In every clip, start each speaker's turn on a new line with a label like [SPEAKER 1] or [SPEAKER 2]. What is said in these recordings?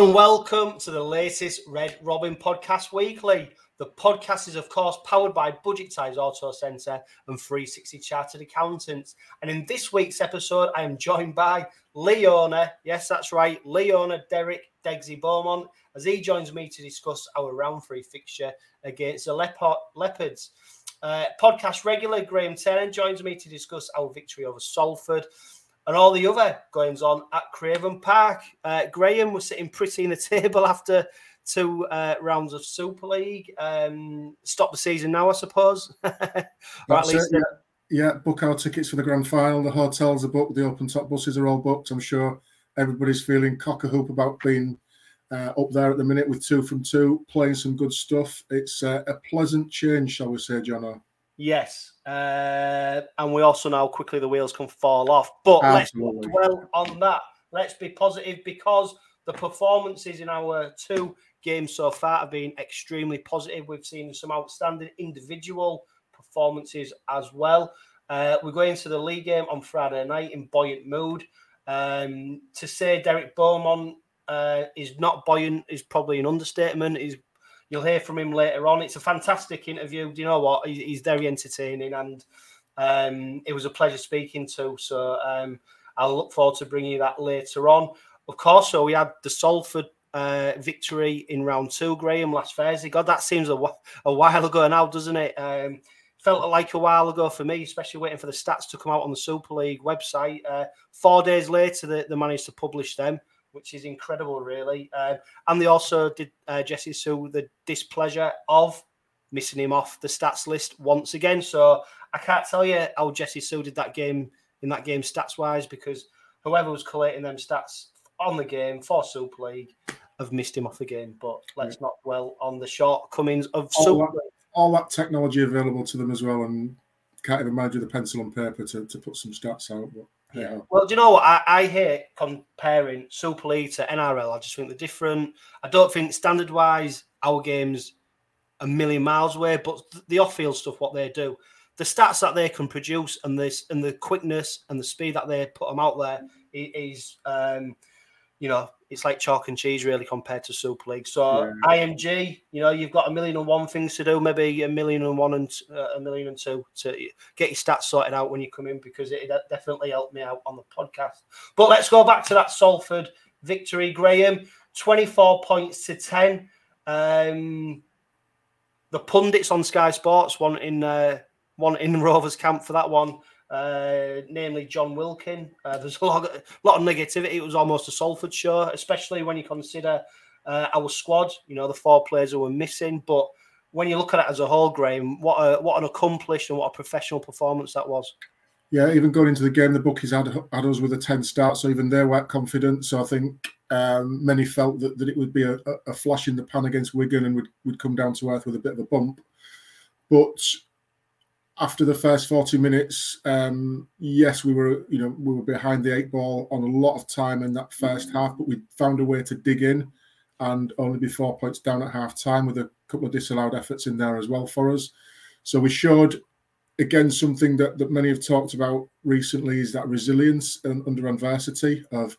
[SPEAKER 1] And welcome to the latest Red Robin Podcast Weekly. The podcast is, of course, powered by Budget Ties Auto Centre and 360 Chartered Accountants. And in this week's episode, I am joined by Leigh owner. Yes, that's right, Leigh owner Derek Degsy Beaumont, as he joins me to discuss our round three fixture against the Leopard, Leopards. Uh, podcast regular Graham Tennant joins me to discuss our victory over Salford and all the other goings on at Craven Park. Uh, Graham was sitting pretty in the table after two uh, rounds of Super League. Um, stop the season now, I suppose. or
[SPEAKER 2] at least, it, yeah. yeah, book our tickets for the grand final. The hotels are booked. The open top buses are all booked. I'm sure everybody's feeling cock a hoop about being uh, up there at the minute with two from two, playing some good stuff. It's uh, a pleasant change, shall we say, Jono?
[SPEAKER 1] Yes, uh, and we also know quickly the wheels can fall off. But Absolutely. let's dwell on that. Let's be positive because the performances in our two games so far have been extremely positive. We've seen some outstanding individual performances as well. Uh, we're going to the league game on Friday night in buoyant mood. Um, to say Derek Beaumont uh, is not buoyant is probably an understatement. He's, you'll hear from him later on. It's a fantastic interview. Do you know what? He's, very entertaining, and um, it was a pleasure speaking to. So um, I'll look forward to bringing you that later on. Of course, so we had the Salford uh, victory in round two, Graham, last Thursday. God, that seems a, a while ago now, doesn't it? Um, felt like a while ago for me, especially waiting for the stats to come out on the Super League website. Uh, four days later, they, they, managed to publish them, which is incredible, really. Uh, and they also did uh, Jesse Sue the displeasure of missing him off the stats list once again. So I can't tell you how Jesse Sue did that game in that game stats wise because whoever was collating them stats on the game for Super League have missed him off again. But let's yeah. not dwell on the shortcomings of
[SPEAKER 2] all Super that, all that technology available to them as well, and can't even imagine the pencil and paper to, to put some stats out. But,
[SPEAKER 1] yeah. Well, do you know what? I, I hate comparing Super League to NRL. I just think they're different. I don't think standard wise our games a million miles away, but the off field stuff, what they do, the stats that they can produce, and this and the quickness and the speed that they put them out there is, um, you know, it's like chalk and cheese really compared to Super League. So yeah. IMG, you know, you've got a million and one things to do, maybe a million and one and uh, a million and two to get your stats sorted out when you come in because it definitely helped me out on the podcast. But let's go back to that Salford victory, Graham. Twenty-four points to ten. Um, the pundits on Sky Sports wanting uh, one in Rovers camp for that one uh, namely Jon Wilkin. Uh, there's a lot, of, a lot of negativity. It was almost a Salford show, especially when you consider uh, our squad. You know, the four players who were missing. But when you look at it as a whole, Graham, what a, what an accomplished and what a professional performance that was.
[SPEAKER 2] Yeah, even going into the game, the bookies had, had us with a 10 start, so even they weren't confident. So I think um, many felt that, that it would be a, a, flash in the pan against Wigan and would, would come down to earth with a bit of a bump. But after the first 40 minutes, um, yes, we were, you know, we were behind the eight ball on a lot of time in that first mm-hmm. half, but we found a way to dig in and only be four points down at half time with a couple of disallowed efforts in there as well for us. So we showed again something that, that many have talked about recently is that resilience and under adversity of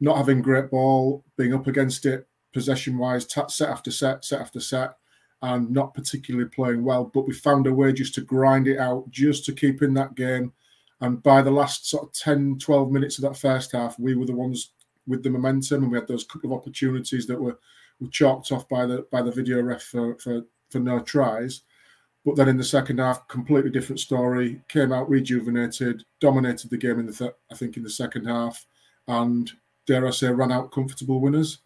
[SPEAKER 2] not having great ball, being up against it possession wise, set after set, set after set, and not particularly playing well. But we found a way just to grind it out, just to keep in that game. And by the last sort of 10, 12 minutes of that first half, we were the ones with the momentum, and we had those couple of opportunities that were, were chalked off by the by the video ref for, for, for no tries. But then in the second half, completely different story. Came out rejuvenated, dominated the game in the th- I think in the second half, and dare I say, ran out comfortable winners.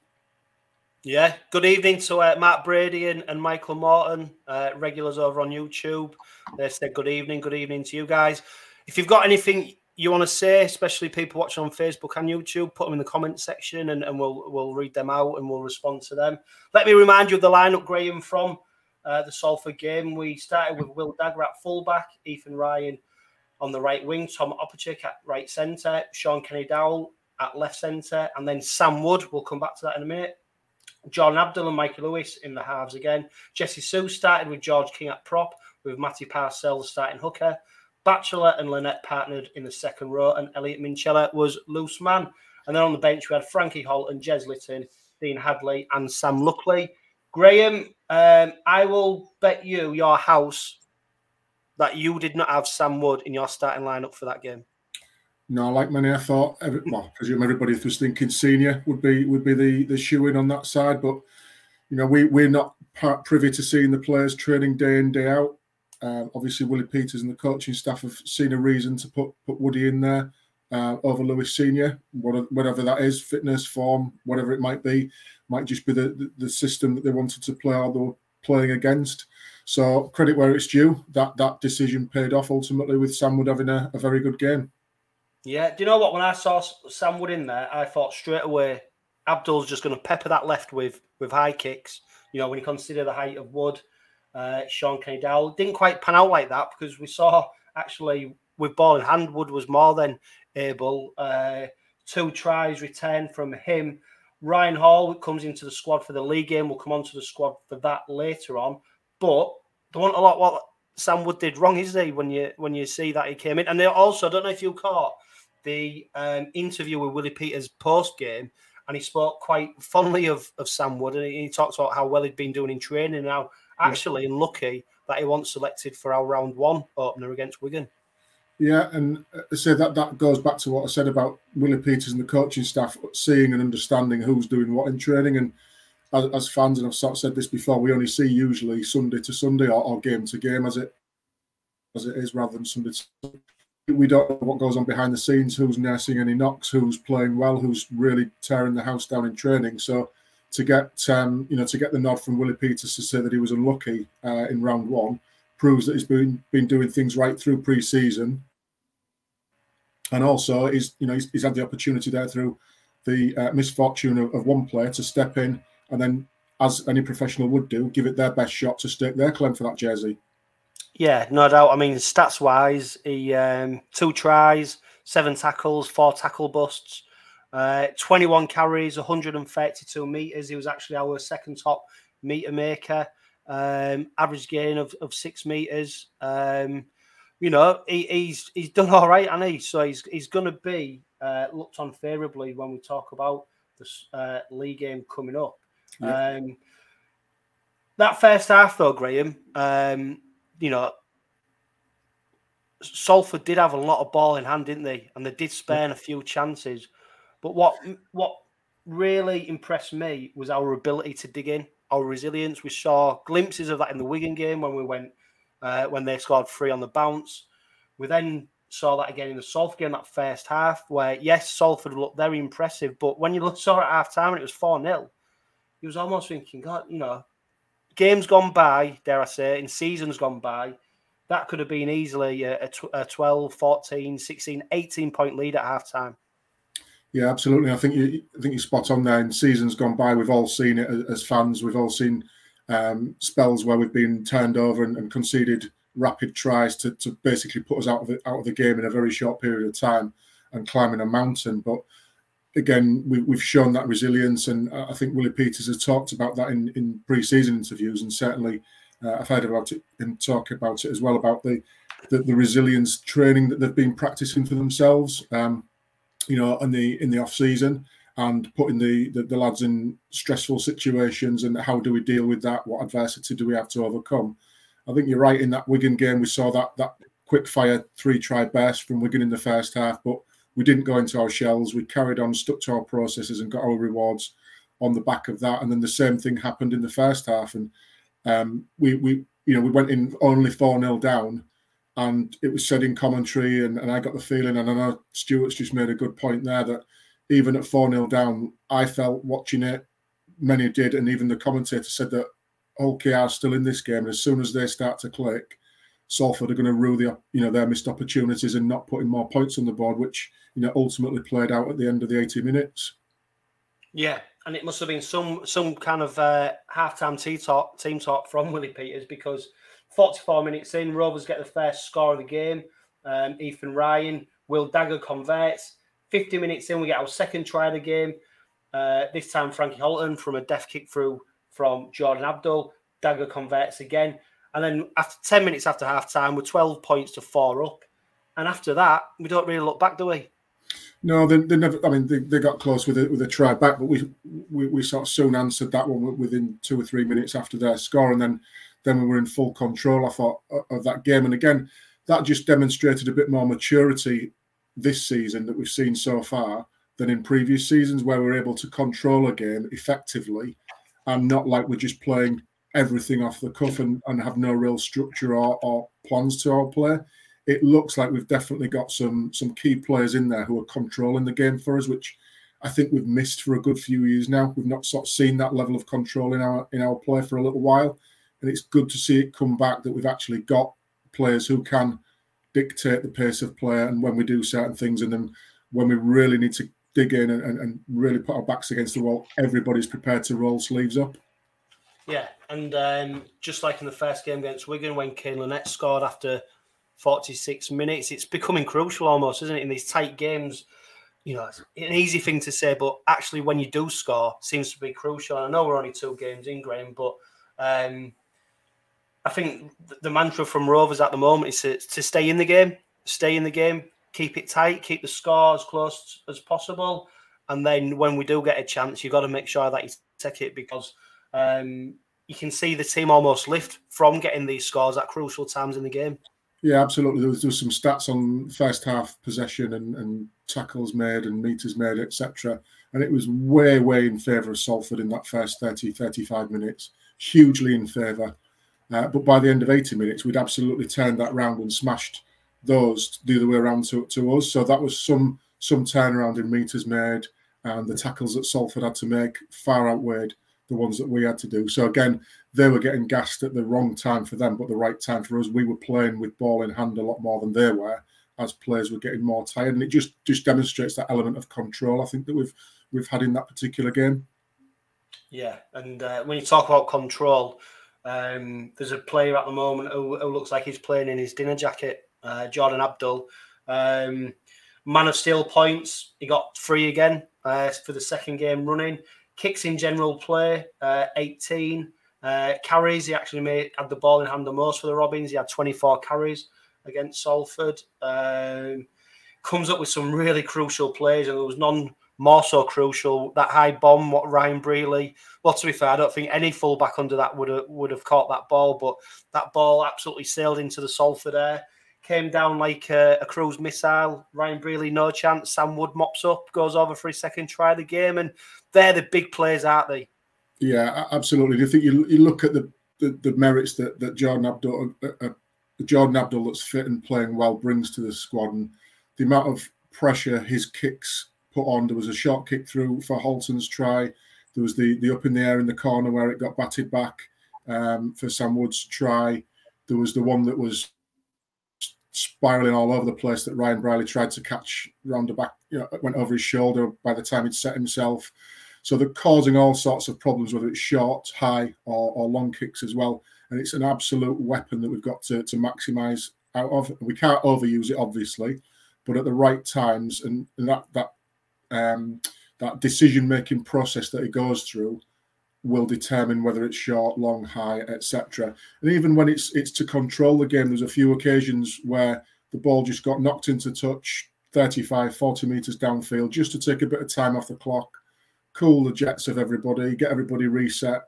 [SPEAKER 1] Yeah, good evening to uh, Matt Brady and, and Michael Morton, uh, regulars over on YouTube. They said good evening, good evening to you guys. If you've got anything you want to say, especially people watching on Facebook and YouTube, put them in the comment section and, and we'll we'll read them out and we'll respond to them. Let me remind you of the lineup, Graham, from uh, the Salford game. We started with Will Dagger at fullback, Ethan Ryan on the right wing, Tom Opacic at right centre, Shaun Kenny-Dowall at left centre, and then Sam Wood. We'll come back to that in a minute. Jordan Abdull and Michael Lewis in the halves again. Jesse Sue started with George King at prop, with Matty Parcells starting hooker. Batchelor and Linnett partnered in the second row, and Elliot Minchella was loose man. And then on the bench, we had Frankie Halton Jez Litten Dean Hadley, and Sam Luckley. Graham, um, I will bet you your house that you did not have Sam Wood in your starting lineup for that game.
[SPEAKER 2] No, like many, I thought. Every, well, I presume everybody was thinking senior would be would be the the shoe in on that side, but you know we we're not privy to seeing the players training day in day out. Um, obviously, Willie Peters and the coaching staff have seen a reason to put put Woody in there uh, over Louis Senior, whatever that is, fitness, form, whatever it might be, might just be the, the, system that they wanted to play or they playing against. So credit where it's due. That that decision paid off ultimately with Sam Wood having a, a very good game.
[SPEAKER 1] Yeah, do you know what? When I saw Sam Wood in there, I thought straight away Abdull's just going to pepper that left with with high kicks. You know, when you consider the height of Wood, uh, Shaun Kenny Dowall didn't quite pan out like that because we saw actually with ball in hand, Wood was more than able. Uh, two tries returned from him. Ryan Hall comes into the squad for the league game. We'll come on to the squad for that later on. But there wasn't a lot what Sam Wood did wrong, is he? When you when you see that he came in, and they also I don't know if you caught the um, interview with Willie Peters post game, and he spoke quite fondly of, of Sam Wood, and he, he talks about how well he'd been doing in training, and how actually yeah. lucky that he wasn't selected for our round one opener against Wigan.
[SPEAKER 2] Yeah, and I say that that goes back to what I said about Willie Peters and the coaching staff seeing and understanding who's doing what in training. And as, as fans, and I've sort of said this before, we only see usually Sunday to Sunday or, or game to game as it as it is, rather than Sunday. To, we don't know what goes on behind the scenes, who's nursing any knocks, who's playing well, who's really tearing the house down in training. So to get um, you know to get the nod from Willie Peters to say that he was unlucky uh, in round one proves that he's been been doing things right through pre-season, and also he's you know he's, he's had the opportunity there through the uh, misfortune of, of, one player to step in and then, as any professional would do, give it their best shot to stake their claim for that jersey.
[SPEAKER 1] Yeah, no doubt. I mean, stats wise, he um, two tries, seven tackles, four tackle busts. Uh, 21 carries, 132 meters. He was actually our second top meter maker. Um, average gain of, of six meters. Um, you know, he, he's he's done all right, and he so he's he's going to be uh, looked on favourably when we talk about this uh, league game coming up. Yeah. Um, that first half, though, Graham, um, you know, Salford did have a lot of ball in hand, didn't they? And they did spare a few chances. But what what really impressed me was our ability to dig in, our resilience. We saw glimpses of that in the Wigan game when we went uh, when they scored three on the bounce. We then saw that again in the Salford game, that first half, where yes, Salford looked very impressive, but when you saw it at half time and it was 4 0, he was almost thinking, God, you know, games gone by, dare I say, in seasons gone by, that could have been easily a, a 12, 14, 16, 18 point lead at half time.
[SPEAKER 2] Yeah, absolutely. I think you, I think you're spot on there. In seasons gone by, we've all seen it as fans. We've all seen um, spells where we've been turned over and, and, conceded rapid tries to, to basically put us out of it, out of the game in a very short period of time and climbing a mountain. But again, we, have shown that resilience, and I think Willie Peters has talked about that in, in pre-season interviews, and certainly uh, I've heard about it and talk about it as well about the, the, the resilience training that they've been practicing for themselves. Um, you know, in the in the off season and putting the, the, the lads in stressful situations and how do we deal with that? What adversity do we have to overcome? I think you're right. In that Wigan game, we saw that that quick fire three try burst from Wigan in the first half, but we didn't go into our shells. We carried on, stuck to our processes, and got our rewards on the back of that. And then the same thing happened in the first half, and um, we we you know we went in only four 0 down, and it was said in commentary, and, and I got the feeling, and I know Stuart's just made a good point there that even at 4 0 down, I felt watching it, many did, and even the commentator said that OK are still in this game. And as soon as they start to click, Salford are going to rule the you know their missed opportunities and not putting more points on the board, which you know ultimately played out at the end of the 80 minutes.
[SPEAKER 1] Yeah, and it must have been some some kind of uh, halftime team talk team talk from Willie Peters because 44 minutes in, Rovers get the first score of the game. Um, Ethan Ryan, Will Dagger converts. 50 minutes in, we get our second try of the game. Uh, this time, Frankie Halton from a deft kick through from Jordan Abdull. Dagger converts again. And then after 10 minutes after half time, we're 12 points to four up. And after that, we don't really look back, do we?
[SPEAKER 2] No, they, they never. I mean, they, they got close with a, with a try back, but we, we we sort of soon answered that one within two or three minutes after their score, and then then we were in full control. I thought of that game, and again, that just demonstrated a bit more maturity this season that we've seen so far than in previous seasons, where we're able to control a game effectively, and not like we're just playing everything off the cuff and, and have no real structure or, or plans to our play it looks like we've definitely got some some key players in there who are controlling the game for us, which I think we've missed for a good few years now. We've not sort of seen that level of control in our in our play for a little while, and it's good to see it come back that we've actually got players who can dictate the pace of play and when we do certain things, and then when we really need to dig in and, and really put our backs against the wall, everybody's prepared to roll sleeves up.
[SPEAKER 1] Yeah, and um, just like in the first game against Wigan, when Kane Linnett scored after 46 minutes. It's becoming crucial almost, isn't it, in these tight games? You know, it's an easy thing to say, but actually, when you do score, seems to be crucial. I know we're only two games in, Graham, but um, I think the mantra from Rovers at the moment is to, to stay in the game, stay in the game, keep it tight, keep the score as close as possible. And then when we do get a chance, you've got to make sure that you take it because um, you can see the team almost lift from getting these scores at crucial times in the game.
[SPEAKER 2] Yeah, absolutely. There was, there was some stats on first half possession and, and tackles made and meters made, etc. And it was way, way in favour of Salford in that first 30, 35 minutes, hugely in favour. Uh, but by the end of 80 minutes, we'd absolutely turned that round and smashed those the other way around to, to us. So that was some some turnaround in meters made, and the tackles that Salford had to make far outweighed the ones that we had to do. So again, they were getting gassed at the wrong time for them, but the right time for us. We were playing with ball in hand a lot more than they were, as players were getting more tired, and it just just demonstrates that element of control. I think that we've we've had in that particular game.
[SPEAKER 1] Yeah, and uh, when you talk about control, um, there's a player at the moment who, who, looks like he's playing in his dinner jacket. Uh, Jordan Abdull. um, man of steel points. He got three again uh, for the second game running. Kicks in general play, uh, 18. Uh, carries, he actually made had the ball in hand the most for the Robins. He had 24 carries against Salford. Um, comes up with some really crucial plays, and there was none more so crucial. That high bomb, what Ryan Brierley. Well, to be fair, I don't think any fullback under that would have would have caught that ball, but that ball absolutely sailed into the Salford air. Came down like a, a cruise missile. Ryan Brierley, no chance. Sam Wood mops up, goes over for his second try of the game, and they're the big players, aren't they?
[SPEAKER 2] Yeah, absolutely. Do you think you, you look at the, the, the merits that, that Jordan Abdull, uh, uh, Jordan Abdull that's fit and playing well brings to the squad, and the amount of pressure his kicks put on. There was a short kick through for Halton's try. There was the the up in the air in the corner where it got batted back um, for Sam Wood's try. There was the one that was spiraling all over the place that Ryan Brierley tried to catch round the back, you know, went over his shoulder by the time he'd set himself. So they're causing all sorts of problems, whether it's short, high, or, or long kicks as well. And it's an absolute weapon that we've got to, to maximise out of. We can't overuse it, obviously, but at the right times and, and that that um, that decision making process that it goes through will determine whether it's short, long, high, etc. And even when it's it's to control the game, there's a few occasions where the ball just got knocked into touch 35, 40 meters downfield just to take a bit of time off the clock cool the jets of everybody, get everybody reset,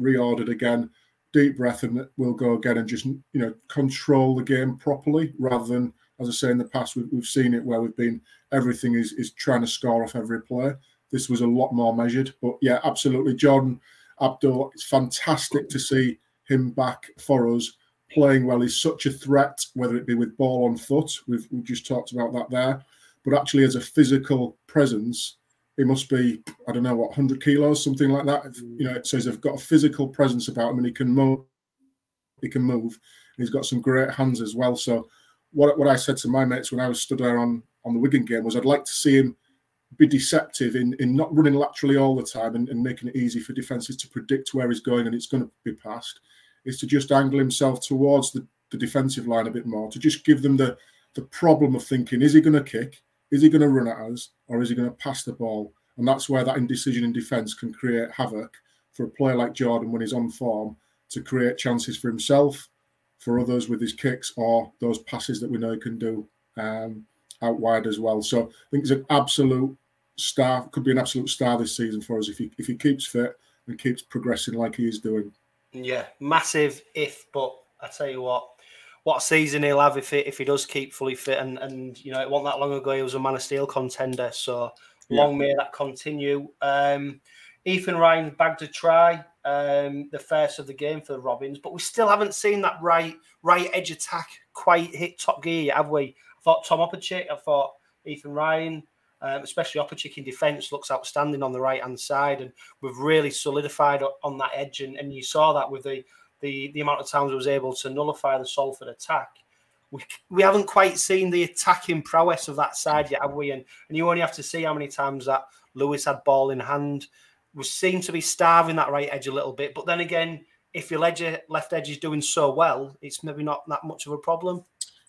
[SPEAKER 2] reordered again, deep breath, and we'll go again and just you know control the game properly rather than as I say in the past we've, we've seen it where we've been everything is is trying to score off every player. This was a lot more measured, but yeah, absolutely, John Abdull. It's fantastic to see him back for us playing well. He's such a threat, whether it be with ball on foot. We've we just talked about that there, but actually as a physical presence he must be I don't know what 100 kilos, something like that. Mm. You know, so he's got a physical presence about him, and he can move. He can move. he's got some great hands as well. So, what what I said to my mates when I was stood there on on the Wigan game was I'd like to see him be deceptive in in not running laterally all the time and, and making it easy for defenses to predict where he's going and it's going to be passed. Is to just angle himself towards the, the defensive line a bit more to just give them the the problem of thinking: is he going to kick? Is he going to run at us or is he going to pass the ball? And that's where that indecision in defence can create havoc for a player like Jordan when he's on form to create chances for himself, for others with his kicks, or those passes that we know he can do. Um, out wide as well. So I think he's an absolute star. Could be an absolute star this season for us if he if he keeps fit and keeps progressing like he is doing.
[SPEAKER 1] Yeah, massive if, but I tell you what, what a season he'll have if he, if he does keep fully fit. And and you know, it wasn't that long ago he was a Man of Steel contender. So long may that continue. Um, Ethan Ryan bagged a try, um, the first of the game for the Robins, but we still haven't seen that right right edge attack quite hit top gear yet, have we? I thought Tom Opacic, I thought Ethan Ryan, um, especially Opacic in defence, looks outstanding on the right hand side, and we've really solidified on that edge. And, and you saw that with the, the the amount of times I was able to nullify the Salford attack. We, we haven't quite seen the attacking prowess of that side yet, have we? And, and you only have to see how many times that Lewis had ball in hand we seem to be starving that right edge a little bit. But then again, if your ledge, left edge is doing so well, it's maybe not that much of a problem.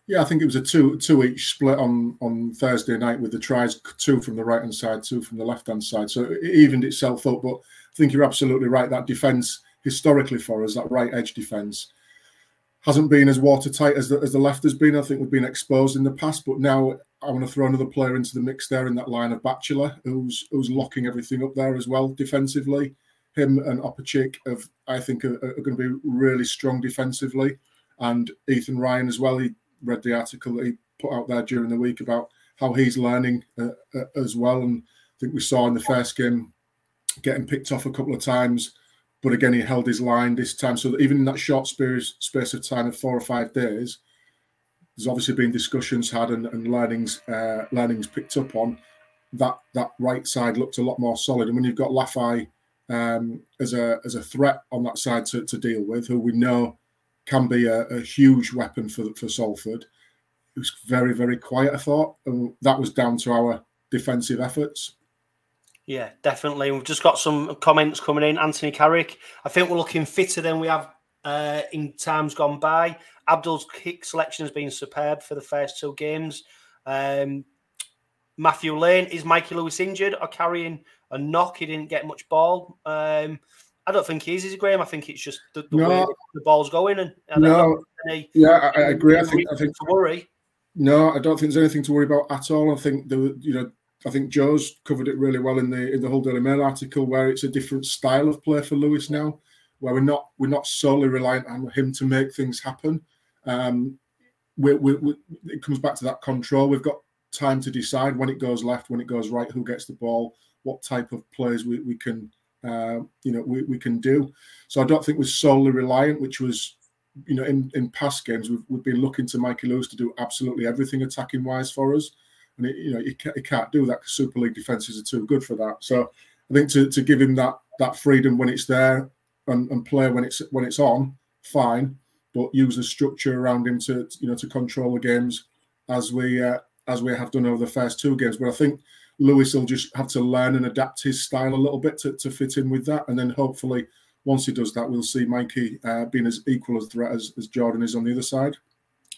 [SPEAKER 2] Yeah, I think it was a two two each split on on Thursday night with the tries, two from the right hand side, two from the left hand side. So it evened itself up. But I think you're absolutely right. That defence historically for us, that right edge defence, hasn't been as watertight as the, as the left has been. I think we've been exposed in the past, but now I want to throw another player into the mix there in that line of Batchelor, who's who's locking everything up there as well defensively. Him and Opacic have, I think, are, are, going to be really strong defensively, and Ethan Ryan as well. He read the article that he put out there during the week about how he's learning uh, uh, as well, and I think we saw in the first game getting picked off a couple of times, but again he held his line this time. So even in that short space space of time of four or five days there's obviously been discussions had and, and learnings uh, learnings picked up on that that right side looked a lot more solid. And when you've got Lafai um, as a as a threat on that side to, to deal with, who we know can be a, a, huge weapon for for Salford, it was very very quiet. I thought, and that was down to our defensive efforts.
[SPEAKER 1] Yeah, definitely. We've just got some comments coming in. Anthony Carrick, I think we're looking fitter than we have uh, in times gone by. Abdull's kick selection has been superb for the first two games. Um, Matthew Lane is Mikey Lewis injured or carrying a knock? He didn't get much ball. Um, I don't think he is, is Graham. I think it's just the, the no. way the ball's going. And,
[SPEAKER 2] and no, any, yeah, I, I agree. I think I think
[SPEAKER 1] to worry.
[SPEAKER 2] No, I don't think there's anything to worry about at all. I think the you know I think Joe's covered it really well in the in the whole Daily Mail article where it's a different style of play for Lewis now where we're not we're not solely reliant on him to make things happen. Um, we, we, we, it comes back to that control. We've got time to decide when it goes left, when it goes right, who gets the ball, what type of plays we, we can uh, you know we, we can do. So I don't think we're solely reliant, which was you know in, in past games we've, we've been looking to Mikey Lewis to do absolutely everything attacking wise for us, and it, you know can't, can't do that because Super League defenses are too good for that. So I think to, to give him that that freedom when it's there and, and play when it's when it's on, fine. But use the structure around him to you know to control the games as we uh, as we have done over the first two games. But I think Lewis will just have to learn and adapt his style a little bit to, to fit in with that, and then hopefully once he does that, we'll see Mikey uh, being as equal a threat as, as Jordan is on the other side.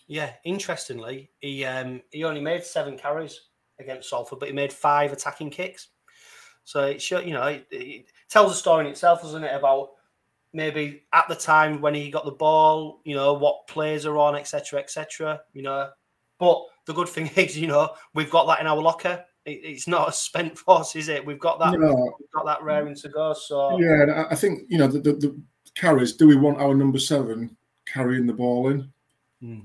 [SPEAKER 1] Yeah, interestingly, he um, he only made seven carries against Salford, but he made five attacking kicks. So it you know it, it tells a story in itself, doesn't it, about maybe at the time when he got the ball, you know, what players are on, etc., etc. You know, but the good thing is, you know, we've got that in our locker. It, it's not a spent force, is it? We've got that. No. We've got that raring to go. So
[SPEAKER 2] yeah, I think you know the, the, the carries. Do we want our number seven carrying the ball in? Hmm.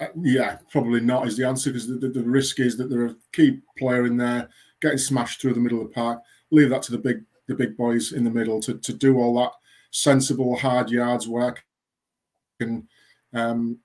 [SPEAKER 2] Uh, yeah, probably not is the answer because the, the, the, risk is that there are a key player in there getting smashed through the middle of the park. Leave that to the big the big boys in the middle to, to do all that sensible hard yards work. And um,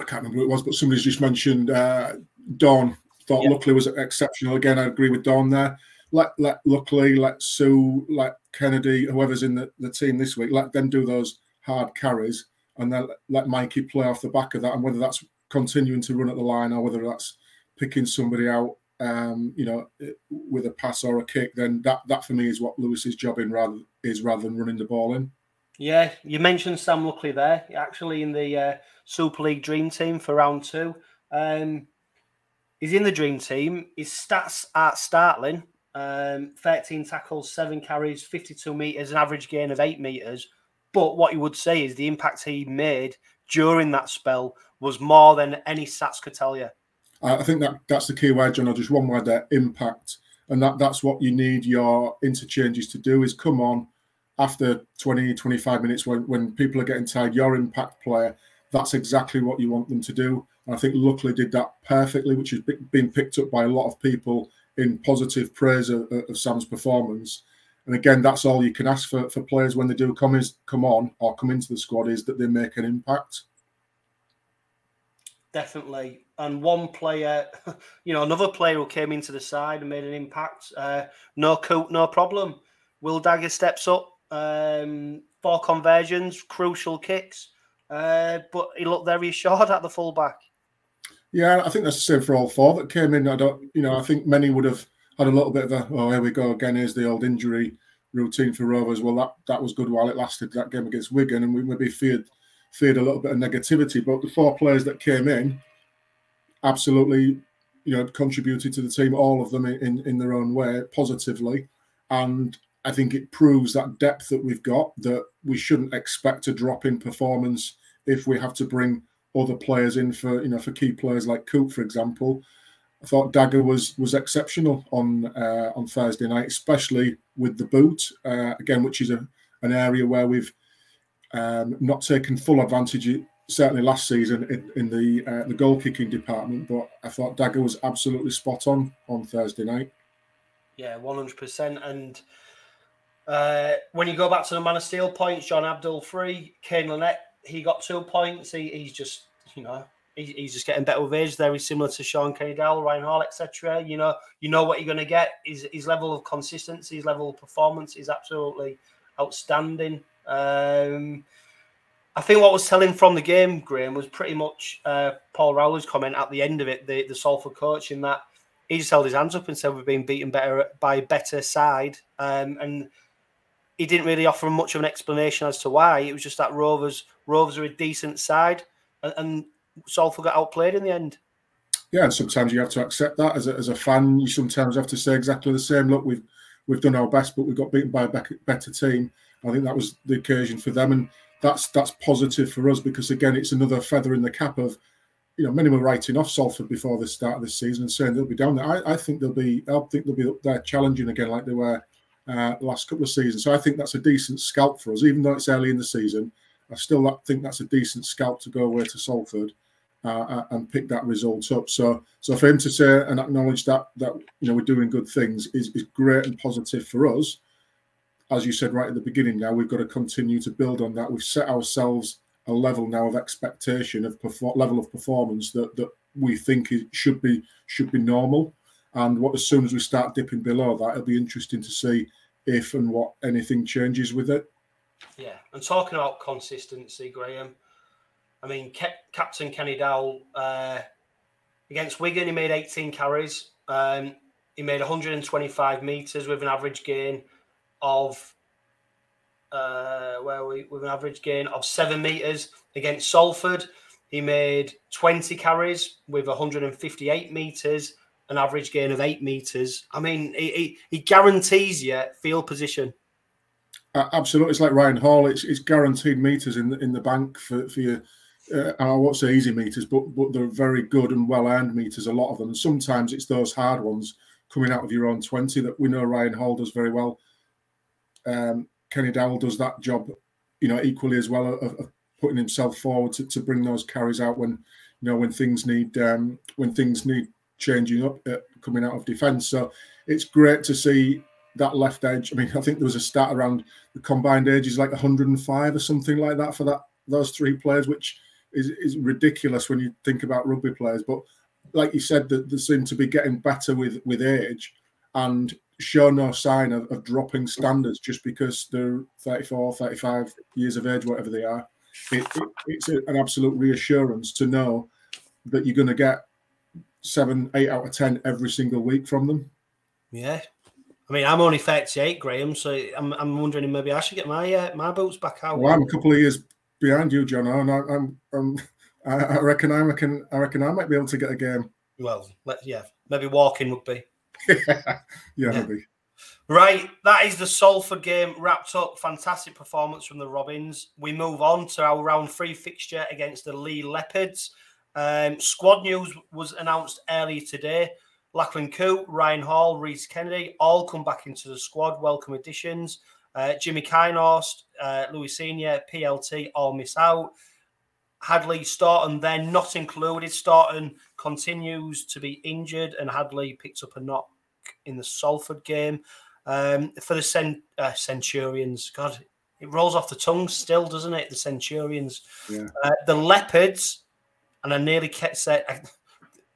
[SPEAKER 2] I can't remember who it was, but somebody's just mentioned uh, Dawn. Thought yeah. Luckley was exceptional. Again, I agree with Dawn there. Let let Luckley, let Sue, let Kennedy, whoever's in the, the team this week, let them do those hard carries, and then let Mikey play off the back of that. And whether that's continuing to run at the line or whether that's picking somebody out um, you know, with a pass or a kick, then that that for me is what Lewis's job in rather is rather than running the ball in.
[SPEAKER 1] Yeah, you mentioned Sam Luckley there, actually in the uh, Super League Dream Team for round two. Um, he's in the Dream Team. His stats are startling: um, 13 tackles, seven carries, 52 meters, an average gain of eight meters. But what you would say is the impact he made during that spell was more than any stats could tell you.
[SPEAKER 2] I think that that's the key word, John. I just one word there: impact, and that that's what you need your interchanges to do. Is come on after 20, 25 minutes when when people are getting tired. Your impact player. That's exactly what you want them to do. And I think Luckley did that perfectly, which has been picked up by a lot of people in positive praise of, of Sam's performance. And again, that's all you can ask for, for players when they do come is come on or come into the squad is that they make an impact.
[SPEAKER 1] Definitely. And one player, you know, another player who came into the side and made an impact. Uh, no Coote, no problem. Will Dagger steps up, um, four conversions, crucial kicks, uh, but he looked very short at the fullback.
[SPEAKER 2] Yeah, I think that's the same for all four that came in. I don't, you know, I think many would have had a little bit of a, oh, here we go again. Here's the old injury routine for Rovers. Well, that that was good while it lasted. That game against Wigan, and we maybe feared feared a little bit of negativity. But the four players that came in, absolutely, you know, contributed to the team, all of them in in their own way, positively, and I think it proves that depth that we've got that we shouldn't expect a drop in performance if we have to bring other players in for you know for key players like Coop, for example. I thought Dagger was was exceptional on uh, on Thursday night, especially with the boot uh, again, which is a an area where we've um, not taken full advantage. Certainly last season in, in the uh, the goal kicking department, but I thought Dagger was absolutely spot on on Thursday night.
[SPEAKER 1] Yeah, one hundred percent. And uh, when you go back to the Man of Steel points, John Abdull three, Kane Linnett he got two points. He, he's just, you know, he, he's just getting better with age. Very similar to Shaun Kenny-Dowall, Ryan Hall, etc. You know, you know what you're going to get. His, his level of consistency, his level of performance is absolutely outstanding. Um, I think what was telling from the game, Graham, was pretty much uh, Paul Rowley's comment at the end of it, the, the Salford coach, in that he just held his hands up and said we've been beaten better by a better side. Um, and he didn't really offer much of an explanation as to why. It was just that Rovers Rovers are a decent side, and, and Salford got outplayed in the end.
[SPEAKER 2] Yeah, and sometimes you have to accept that as a, as a fan. You sometimes have to say exactly the same. Look, we've we've done our best, but we got beaten by a better team. I think that was the occasion for them, and that's that's positive for us because again, it's another feather in the cap of you know many were writing off Salford before the start of this season and saying they'll be down there. I, I think they'll be. I think they'll be up there challenging again like they were uh, last couple of seasons. So I think that's a decent scalp for us, even though it's early in the season. I still think that's a decent scalp to go away to Salford uh, uh, and pick that result up. So, so for him to say and acknowledge that that you know we're doing good things is, is great and positive for us. As you said right at the beginning, now we've got to continue to build on that. We've set ourselves a level now of expectation of level of performance that that we think it should be should be normal. And what as soon as we start dipping below that, it'll be interesting to see if and what anything changes with it.
[SPEAKER 1] Yeah, and talking about consistency, Graham. I mean, Captain Kenny-Dowall uh, against Wigan, he made 18 carries. Um, he made 125 meters with an average gain of uh, where we with an average gain of seven meters against Salford. He made 20 carries with 158 meters, an average gain of eight meters. I mean, he, he, he guarantees you field position.
[SPEAKER 2] Uh, absolutely, it's like Ryan Hall. It's, it's guaranteed meters in the in the bank for for your. Uh, I won't say easy meters, but but they're very good and well earned meters. A lot of them. And sometimes it's those hard ones coming out of your own twenty that we know Ryan Hall does very well. Um, Kenny-Dowall does that job, you know, equally as well of, of putting himself forward to, to bring those carries out when you know when things need um, when things need changing up uh, coming out of defence. So it's great to see that left edge. I mean, I think there was a stat around the combined age is like 105 or something like that for that those three players, which is, is ridiculous when you think about rugby players. But like you said, that they seem to be getting better with with age and show no sign of, of dropping standards just because they're 34, 35 years of age, whatever they are. It, it, it's a, an absolute reassurance to know that you're going to get seven, eight out of ten every single week from them.
[SPEAKER 1] Yeah, I mean, I'm only 38, Graham, so I'm, I'm wondering maybe I should get my uh, my boots back out.
[SPEAKER 2] Well, I'm a couple of years behind you, John, and I, I'm, I'm I reckon I reckon I reckon I might be able to get a game.
[SPEAKER 1] Well, let, yeah, maybe walking would be.
[SPEAKER 2] yeah, yeah, maybe.
[SPEAKER 1] Right, that is the Salford game wrapped up. Fantastic performance from the Robins. We move on to our round three fixture against the Leigh Leopards. Um, squad news was announced earlier today. Lachlan Coote, Ryan Hall, Rhys Kennedy all come back into the squad. Welcome additions. Uh, Jimmy Keinhorst, uh, Louis Senior, PLT all miss out. Hadley Staunton then not included. Staunton continues to be injured, and Hadley picks up a knock in the Salford game. Um, for the Cent- uh, Centurions, God, it rolls off the tongue still, doesn't it? The Centurions, yeah. uh, the Leopards, and I nearly kept saying.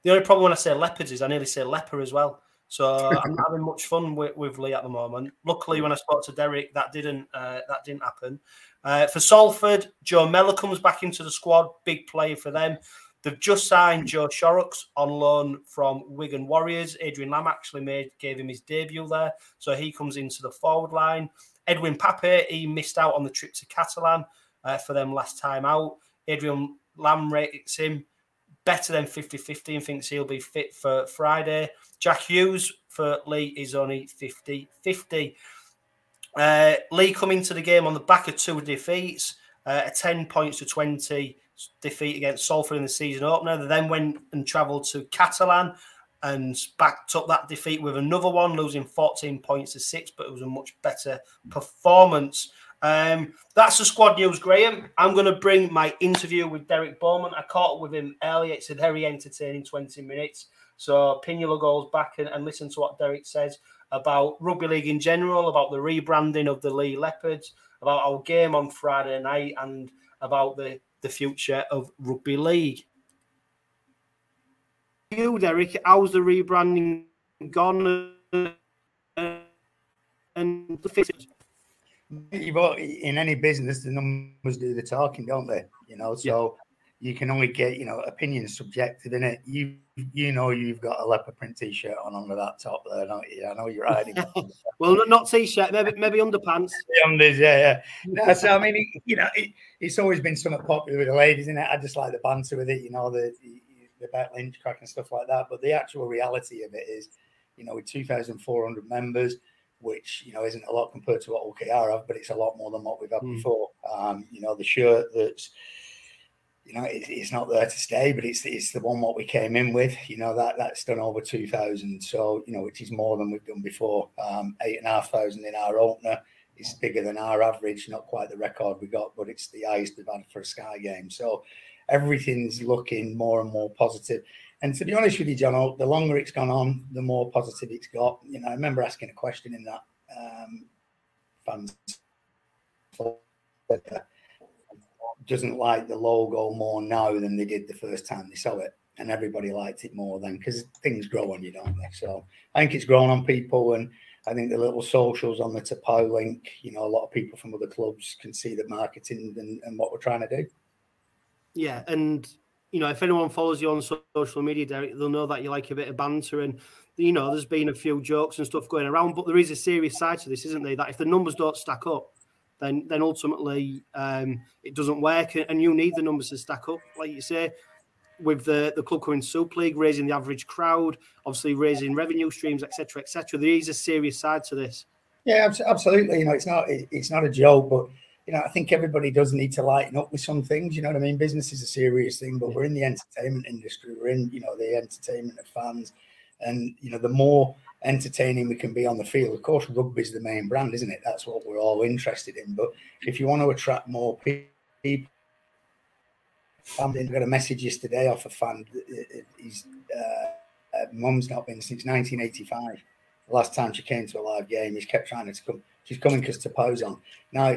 [SPEAKER 1] The only problem when I say Leopards is I nearly say leper as well. So I'm having much fun with, with, Leigh at the moment. Luckily, when I spoke to Derek, that didn't uh, that didn't happen. Uh, for Salford, Joe Mellor comes back into the squad. Big play for them. They've just signed Joe Shorrocks on loan from Wigan Warriors. Adrian Lam actually made gave him his debut there, so he comes into the forward line. Edwin Ipape, he missed out on the trip to Catalan uh, for them last time out. Adrian Lam rates him better than 50 50 and thinks he'll be fit for Friday. Jack Hughes for Leigh is only 50 50. Uh, Leigh coming to the game on the back of two defeats, uh, a 10 points to 20 defeat against Salford in the season opener. They then went and travelled to Catalan and backed up that defeat with another one, losing 14 points to six, but it was a much better performance. Um, that's the squad news, Graham. I'm going to bring my interview with Derek Beaumont. I caught up with him earlier. It's a very entertaining 20 minutes. So pin your goes back and, and listen to what Derek says about rugby league in general, about the rebranding of the Leigh Leopards, about our game on Friday night, and about the, the future of rugby league. You, Derek, how's the rebranding gone? And the
[SPEAKER 3] but in any business, the numbers do the talking, don't they? You know, so yeah. you can only get, you know, opinions subjective in it. You you know you've got a leopard print t-shirt on under that top there, don't you? I know you're hiding.
[SPEAKER 1] well, not t-shirt, maybe maybe underpants.
[SPEAKER 3] Unders, yeah, yeah. No, so I mean, it, you know, it, it's always been somewhat popular with the ladies, it. I just like the banter with it, you know, the the bet lynch crack and stuff like that. But the actual reality of it is, you know, with 2,400 members which you know isn't a lot compared to what OKR have, but it's a lot more than what we've had mm. before. Um, you know, the shirt that's you know it, it's not there to stay, but it's it's the one what we came in with. You know that that's done over two thousand, so you know which is more than we've done before. Um, eight and a half thousand in our opener. It's bigger than our average, not quite the record we got, but it's the highest we've had for a Sky game. So everything's looking more and more positive. And to be honest with you, John, the longer it's gone on, the more positive it's got. You know, I remember asking a question in that um, fans doesn't like the logo more now than they did the first time they saw it, and everybody liked it more then because things grow on you, don't they? So I think it's grown on people, and I think the little socials on the Tapau link, you know, a lot of people from other clubs can see the marketing and, and what we're trying to do.
[SPEAKER 1] Yeah, and you know, if anyone follows you on social media, Derek, they'll know that you like a bit of banter and you know, there's been a few jokes and stuff going around, but there is a serious side to this, isn't there? That if the numbers don't stack up, then then ultimately um, it doesn't work, and you need the numbers to stack up, like you say, with the the club coming Super League, raising the average crowd, obviously raising revenue streams, etc., etc. There is a serious side to this.
[SPEAKER 3] Yeah, absolutely. You know, it's not it's not a joke, but you know, I think everybody does need to lighten up with some things. You know what I mean? Business is a serious thing, but we're in the entertainment industry. We're in, you know, the entertainment of fans, and you know, the more entertaining we can be on the field. Of course, rugby is the main brand, isn't it? That's what we're all interested in. But if you want to attract more people, I got a message yesterday off a fan. His uh, uh, mum's not been since 1985. The last time she came to a live game, he's kept trying to come. She's coming because to pose on. Now,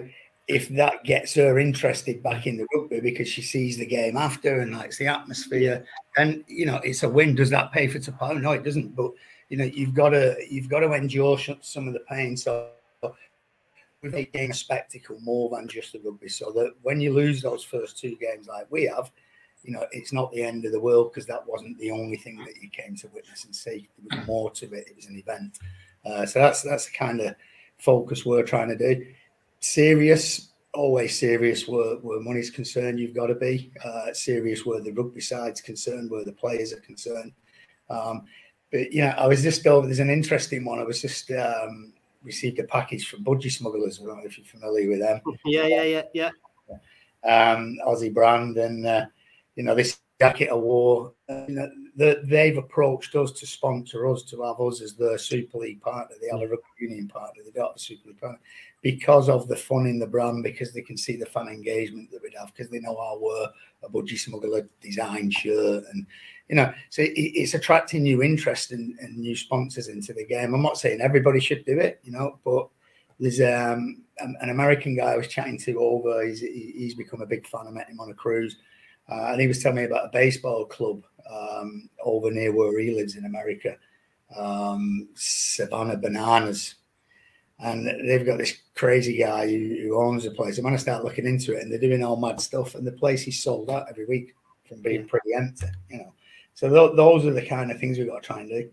[SPEAKER 3] if that gets her interested back in the rugby because she sees the game after and likes the atmosphere, and you know it's a win. Does that pay for Tapau? No, it doesn't. But you know you've got to you've got to endure some of the pain. So we've made a spectacle more than just the rugby. So that when you lose those first two games like we have, you know it's not the end of the world because that wasn't the only thing that you came to witness and see. There was more to it. It was an event. Uh, so that's that's the kind of focus we're trying to do serious, always serious where, where money's concerned. You've got to be uh, serious where the rugby side's concerned, where the players are concerned. Um, but yeah, I was just over. There's an interesting one. I was just um, received a package from Budgie Smugglers. I don't know if you're familiar with them.
[SPEAKER 1] Yeah, yeah, yeah, yeah.
[SPEAKER 3] Um, Aussie brand, and uh, you know this jacket of war. You know, the, they've approached us to sponsor us to have us as the Super League partner. They have a rugby union partner. They don't have a Super League partner because of the fun in the brand, because they can see the fan engagement that we'd have, because they know our we're a budgie smuggler design shirt, and you know, so it, it's attracting new interest and, and, new sponsors into the game. I'm not saying everybody should do it, you know, but there's um, an American guy I was chatting to over. He's he's become a big fan. I met him on a cruise uh, and he was telling me about a baseball club um, over near where he lives in America, um, Savannah Bananas. And they've got this crazy guy who, who owns the place. I'm going to start looking into it, and they're doing all mad stuff. And the place is sold out every week from being pretty empty, you know. So th- those are the kind of things we've got to try and do.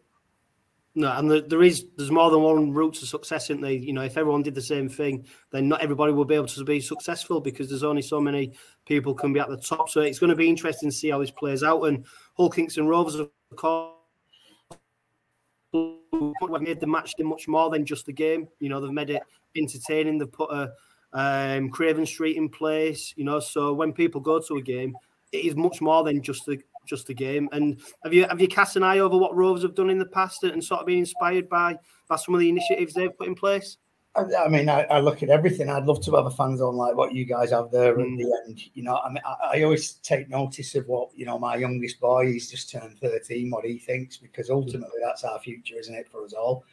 [SPEAKER 1] No, and the, there is there's more than one route to success, isn't there? You know, if everyone did the same thing, then not everybody will be able to be successful because there's only so many people can be at the top. So it's going to be interesting to see how this plays out. And Hull Kingston Rovers, of course, have made the match much more than just the game. You know, they've made it entertaining. They've put a um, Craven Street in place. You know, so when people go to a game, it is much more than just the just a game. And have you have you cast an eye over what Rovers have done in the past and sort of been inspired by by some of the initiatives they've put in place?
[SPEAKER 3] I, mean, I, I, look at everything. I'd love to have a fan zone like what you guys have there mm. at the end. You know, I mean, I, I, always take notice of what you know. My youngest boy, he's just turned thirteen. What he thinks, because ultimately that's our future, isn't it, for us all?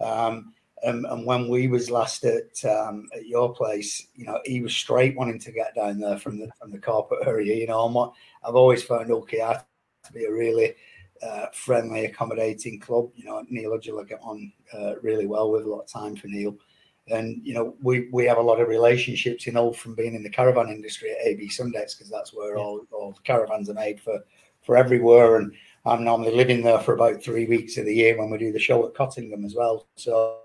[SPEAKER 3] Um, and, and, when we was last at um, at your place, you know, he was straight wanting to get down there from the from the corporate area. You know, what I've always found OKR to be a really uh, friendly, accommodating club. You know, Neil Hudgell get on uh, really well with a lot of time for Neil. And you know, we we have a lot of relationships, you know, from being in the caravan industry at AB Sundays because that's where yeah. all, all the caravans are made for for everywhere. And I'm normally living there for about three weeks of the year when we do the show at Cottingham as well. So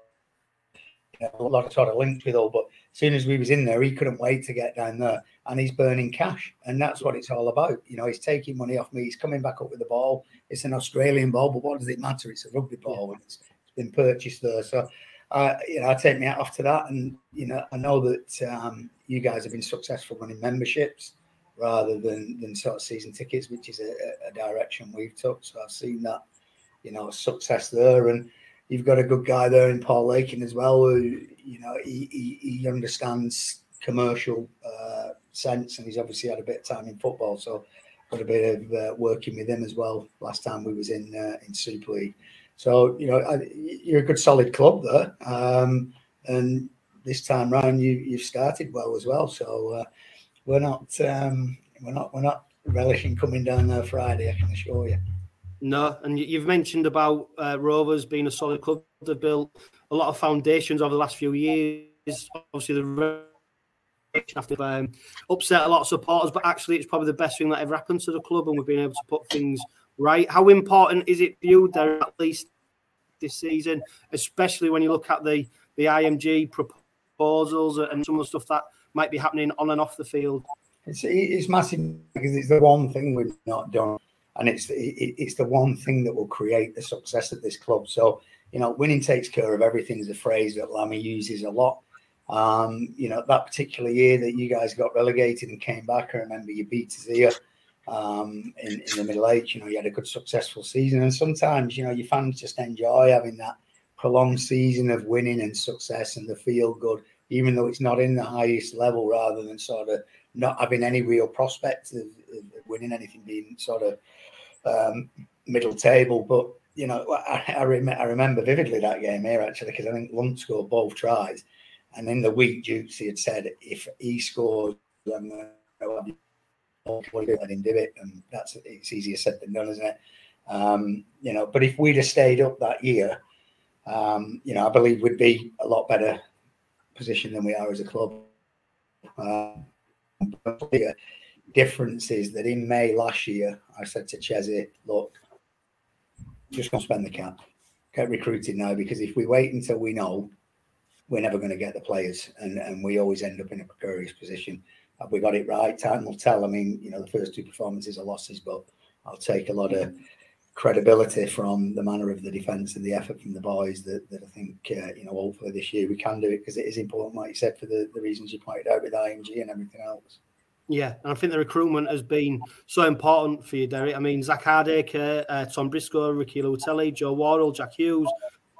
[SPEAKER 3] you know, a lot of sort of linked with all. But as soon as we was in there, he couldn't wait to get down there, and he's burning cash, and that's what it's all about. You know, he's taking money off me. He's coming back up with the ball. It's an Australian ball, but what does it matter? It's a rugby ball, and it's, it's been purchased there. So uh, you know, I take me out off to that. And, you know, I know that um, you guys have been successful running memberships rather than, than sort of season tickets, which is a, a direction we've took. So I've seen that, you know, success there. And you've got a good guy there in Paul Lakin as well, who, you know, he, he, he understands commercial uh, sense and he's obviously had a bit of time in football. So got a bit of uh, working with him as well last time we was in uh, in Super League. So you know you're a good solid club there, um, and this time round you you've started well as well. So uh, we're not um, we're not we're not relishing coming down there Friday. I can assure you.
[SPEAKER 1] No, and you've mentioned about uh, Rovers being a solid club. They've built a lot of foundations over the last few years. Obviously, the after um, upset a lot of supporters, but actually, it's probably the best thing that ever happened to the club, and we've been able to put things right. How important is it you, there at least this season, especially when you look at the the IMG proposals and some of the stuff that might be happening on and off the field?
[SPEAKER 3] It's it's massive because it's the one thing we've not done, and it's it's the one thing that will create the success of this club. So you know, winning takes care of everything is a phrase that Lammy uses a lot. Um, you know, that particular year that you guys got relegated and came back, I remember you beat Zia um, in, in the middle age. You know, you had a good successful season, and sometimes you know your fans just enjoy having that prolonged season of winning and success and the feel good, even though it's not in the highest level, rather than sort of not having any real prospect of, of winning anything, being sort of um, middle table. But you know, I, I, rem- I remember vividly that game here actually because I think Lunt scored both tries, and in the week, Jukesy had said if he scores, then let him do it, and that's it's easier said than done, isn't it? Um, you know, but if we'd have stayed up that year, um, you know, I believe we'd be a lot better position than we are as a club. Uh, the difference is that in May last year, I said to Chesney, look, just gonna spend the cap, get recruited now, because if we wait until we know, we're never going to get the players, and, and we always end up in a precarious position. Have we got it right? Time will tell. I mean, you know, the first two performances are losses, but I'll take a lot of credibility from the manner of the defence and the effort from the boys that, that I think, uh, you know, hopefully this year we can do it because it is important, like you said, for the, the reasons you pointed out with IMG and everything else.
[SPEAKER 1] Yeah, and I think the recruitment has been so important for you, Derek. I mean, Zak Hardaker, uh, Tom Briscoe, Ricky Leutele, Joe Wardle, Jack Hughes,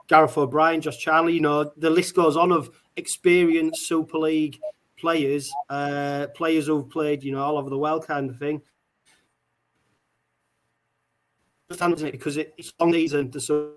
[SPEAKER 1] Gareth O'Brien, Josh Charnley. You know, the list goes on of experienced Super League players, uh, players who've played, you know, all over the world, kind of thing. Because it's long season the Super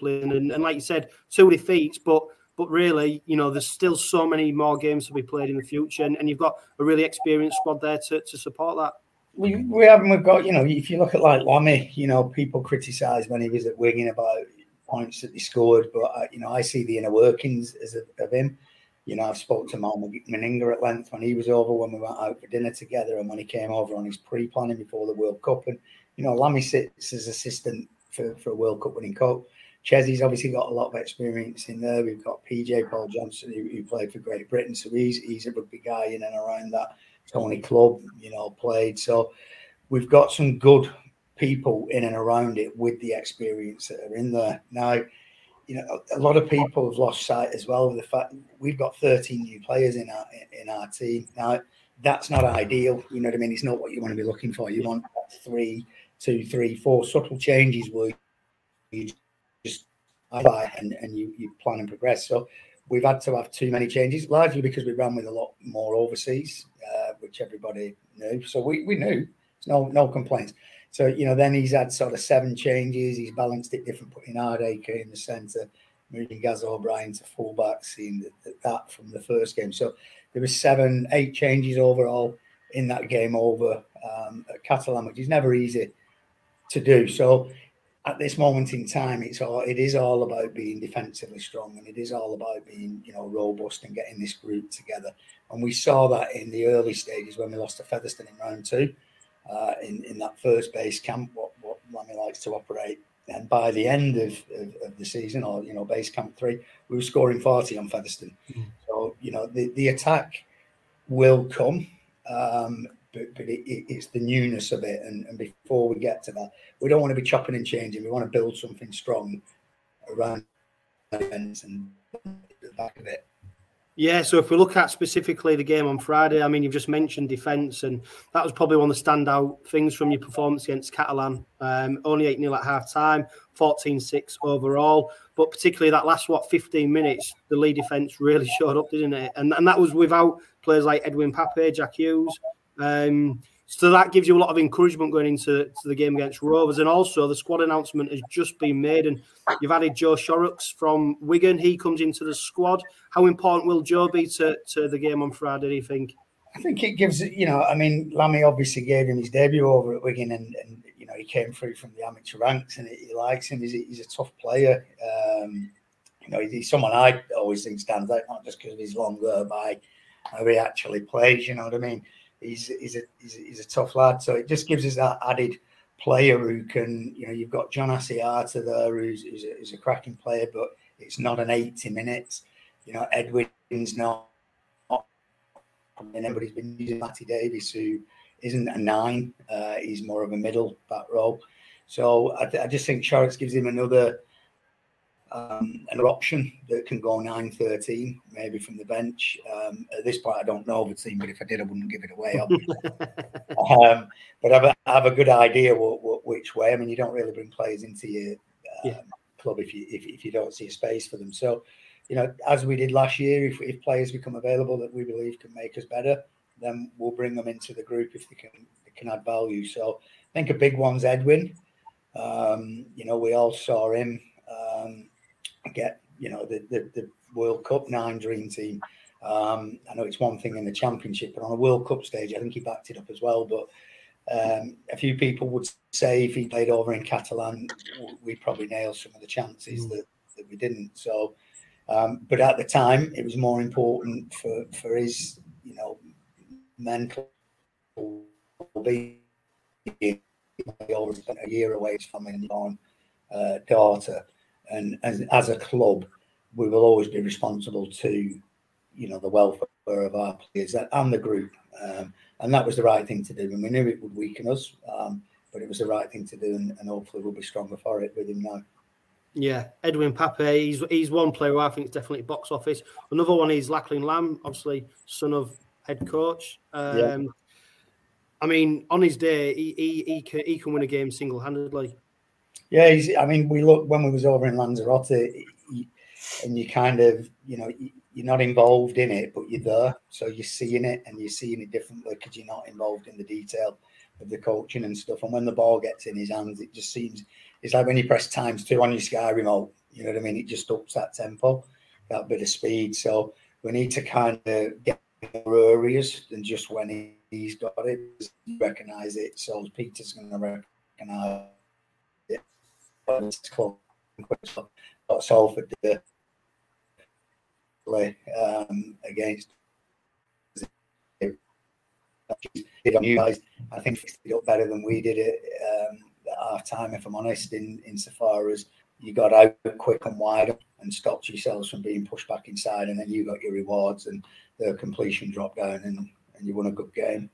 [SPEAKER 1] League, and, and like you said, two defeats, but but really, you know, there's still so many more games to be played in the future, and, and you've got a really experienced squad there to, to support that.
[SPEAKER 3] We, we haven't we've got you know if you look at like Lammy, you know people criticise when he was at Wigan about points that he scored, but uh, you know I see the inner workings as a, of him. You know I've spoke to Mal Meninga at length when he was over when we went out for dinner together, and when he came over on his pre-planning before the World Cup, and you know Lammy sits as assistant for, for a World Cup winning coach. Chesney's obviously got a lot of experience in there. We've got PJ Paul Johnson who, who, played for Great Britain, so he's he's a rugby guy in and around that Tony Club, you know, played. So we've got some good people in and around it with the experience that are in there. Now, you know, a lot of people have lost sight as well of the fact we've got 13 new players in our in our team. Now, that's not ideal. You know what I mean? It's not what you want to be looking for. You want three, two, three, four subtle changes where you just buy and, and you, you plan and progress. So we've had to have too many changes, largely because we ran with a lot more overseas, uh, which everybody knew. So we, we knew. no no complaints. So you know, then he's had sort of seven changes. He's balanced it different, putting Hardaker in the centre, moving Gaz O'Brien to fullback, seeing that, that from the first game. So there was seven, eight changes overall in that game over um, at Catalan, which is never easy to do. So at this moment in time, it's all it is all about being defensively strong, and it is all about being you know robust and getting this group together. And we saw that in the early stages when we lost to Featherstone in round two, uh, in in that first base camp, what what Lammy likes to operate. And by the end of, of, of, the season, or you know, base camp three, we were scoring forty on Featherstone. Mm. So you know, the the attack will come. Um, but, but it, it, it's the newness of it. And, and before we get to that, we don't want to be chopping and changing. We want to build something strong around events and the back of it.
[SPEAKER 1] Yeah, so if we look at specifically the game on Friday, I mean, you've just mentioned defence, and that was probably one of the standout things from your performance against Catalan. Um, only 8 0 at half time, 14 6 overall. But particularly that last, what, 15 minutes, the lead defence really showed up, didn't it? And, and that was without players like Edwin Ipape, Jack Hughes, um, so that gives you a lot of encouragement going into to the game against Rovers. And also, the squad announcement has just been made, and you've added Joe Shorrocks from Wigan. He comes into the squad. How important will Joe be to, to the game on Friday, do you think?
[SPEAKER 3] I think it gives, you know, I mean, Lammy obviously gave him his debut over at Wigan, and, and you know, he came through from the amateur ranks, and he, likes him. He's a, he's a tough player. Um, you know, he's someone I always think stands out, not just because of his long there by how he actually plays, you know what I mean? He's he's a, he's he's a tough lad. So it just gives us that added player who can, you know, you've got John Asiata there, who's, who's, a, who's a cracking player, but it's not an 80 minutes. You know, Edwin's not, not everybody's been using Matty Davis, who isn't a nine. Uh, he's more of a middle back role. So I, I just think Shorrocks gives him another um, an option that can go 9 13, maybe from the bench. Um, at this point, I don't know the team, but if I did, I wouldn't give it away, um, but I have, a, I have a good idea what, what, which way. I mean, you don't really bring players into your yeah. Um, club if you if, if you don't see a space for them. So, you know, as we did last year, if, if players become available that we believe can make us better, then we'll bring them into the group if they can they can add value. So, I think a big one's Edwin. Um, you know, we all saw him. Um, get you know the, the, the World Cup nine dream team. Um, I know it's one thing in the championship, but on a World Cup stage, I think he backed it up as well. But um, a few people would say if he played over in Catalan, we probably nail some of the chances mm. that, that we didn't. So, um, but at the time, it was more important for for his you know mental being. Spent a year away from his born uh, daughter and as, as a club, we will always be responsible to, you know, the welfare of our players and the group. Um, and that was the right thing to do. And we knew it would weaken us, um, but it was the right thing to do. And, and, hopefully we'll be stronger for it with him now.
[SPEAKER 1] Yeah, Edwin Ipape, he's, he's one player who I think is definitely box office. Another one is Lachlan Lamb, obviously son of head coach. Um, yeah. I mean, on his day, he he, he, can, he can win a game single handedly.
[SPEAKER 3] Yeah, he's, I mean, we look when we was over in Lanzarote, and you kind of, you know, you're not involved in it, but you're there, so you're seeing it and you're seeing it differently because you're not involved in the detail of the coaching and stuff. And when the ball gets in his hands, it just seems it's like when you press times two on your Sky remote. You know what I mean? It just ups that tempo, that bit of speed. So we need to kind of get more areas than just when he's got it, recognize it. So Peter's going to recognize. It's close. Salford play um, against I think fixed it up better than we did it um, at half time, if I'm honest, in insofar as you got out quick and wide and stopped yourselves from being pushed back inside, and then you got your rewards and the completion dropped down, and, and you won a good game.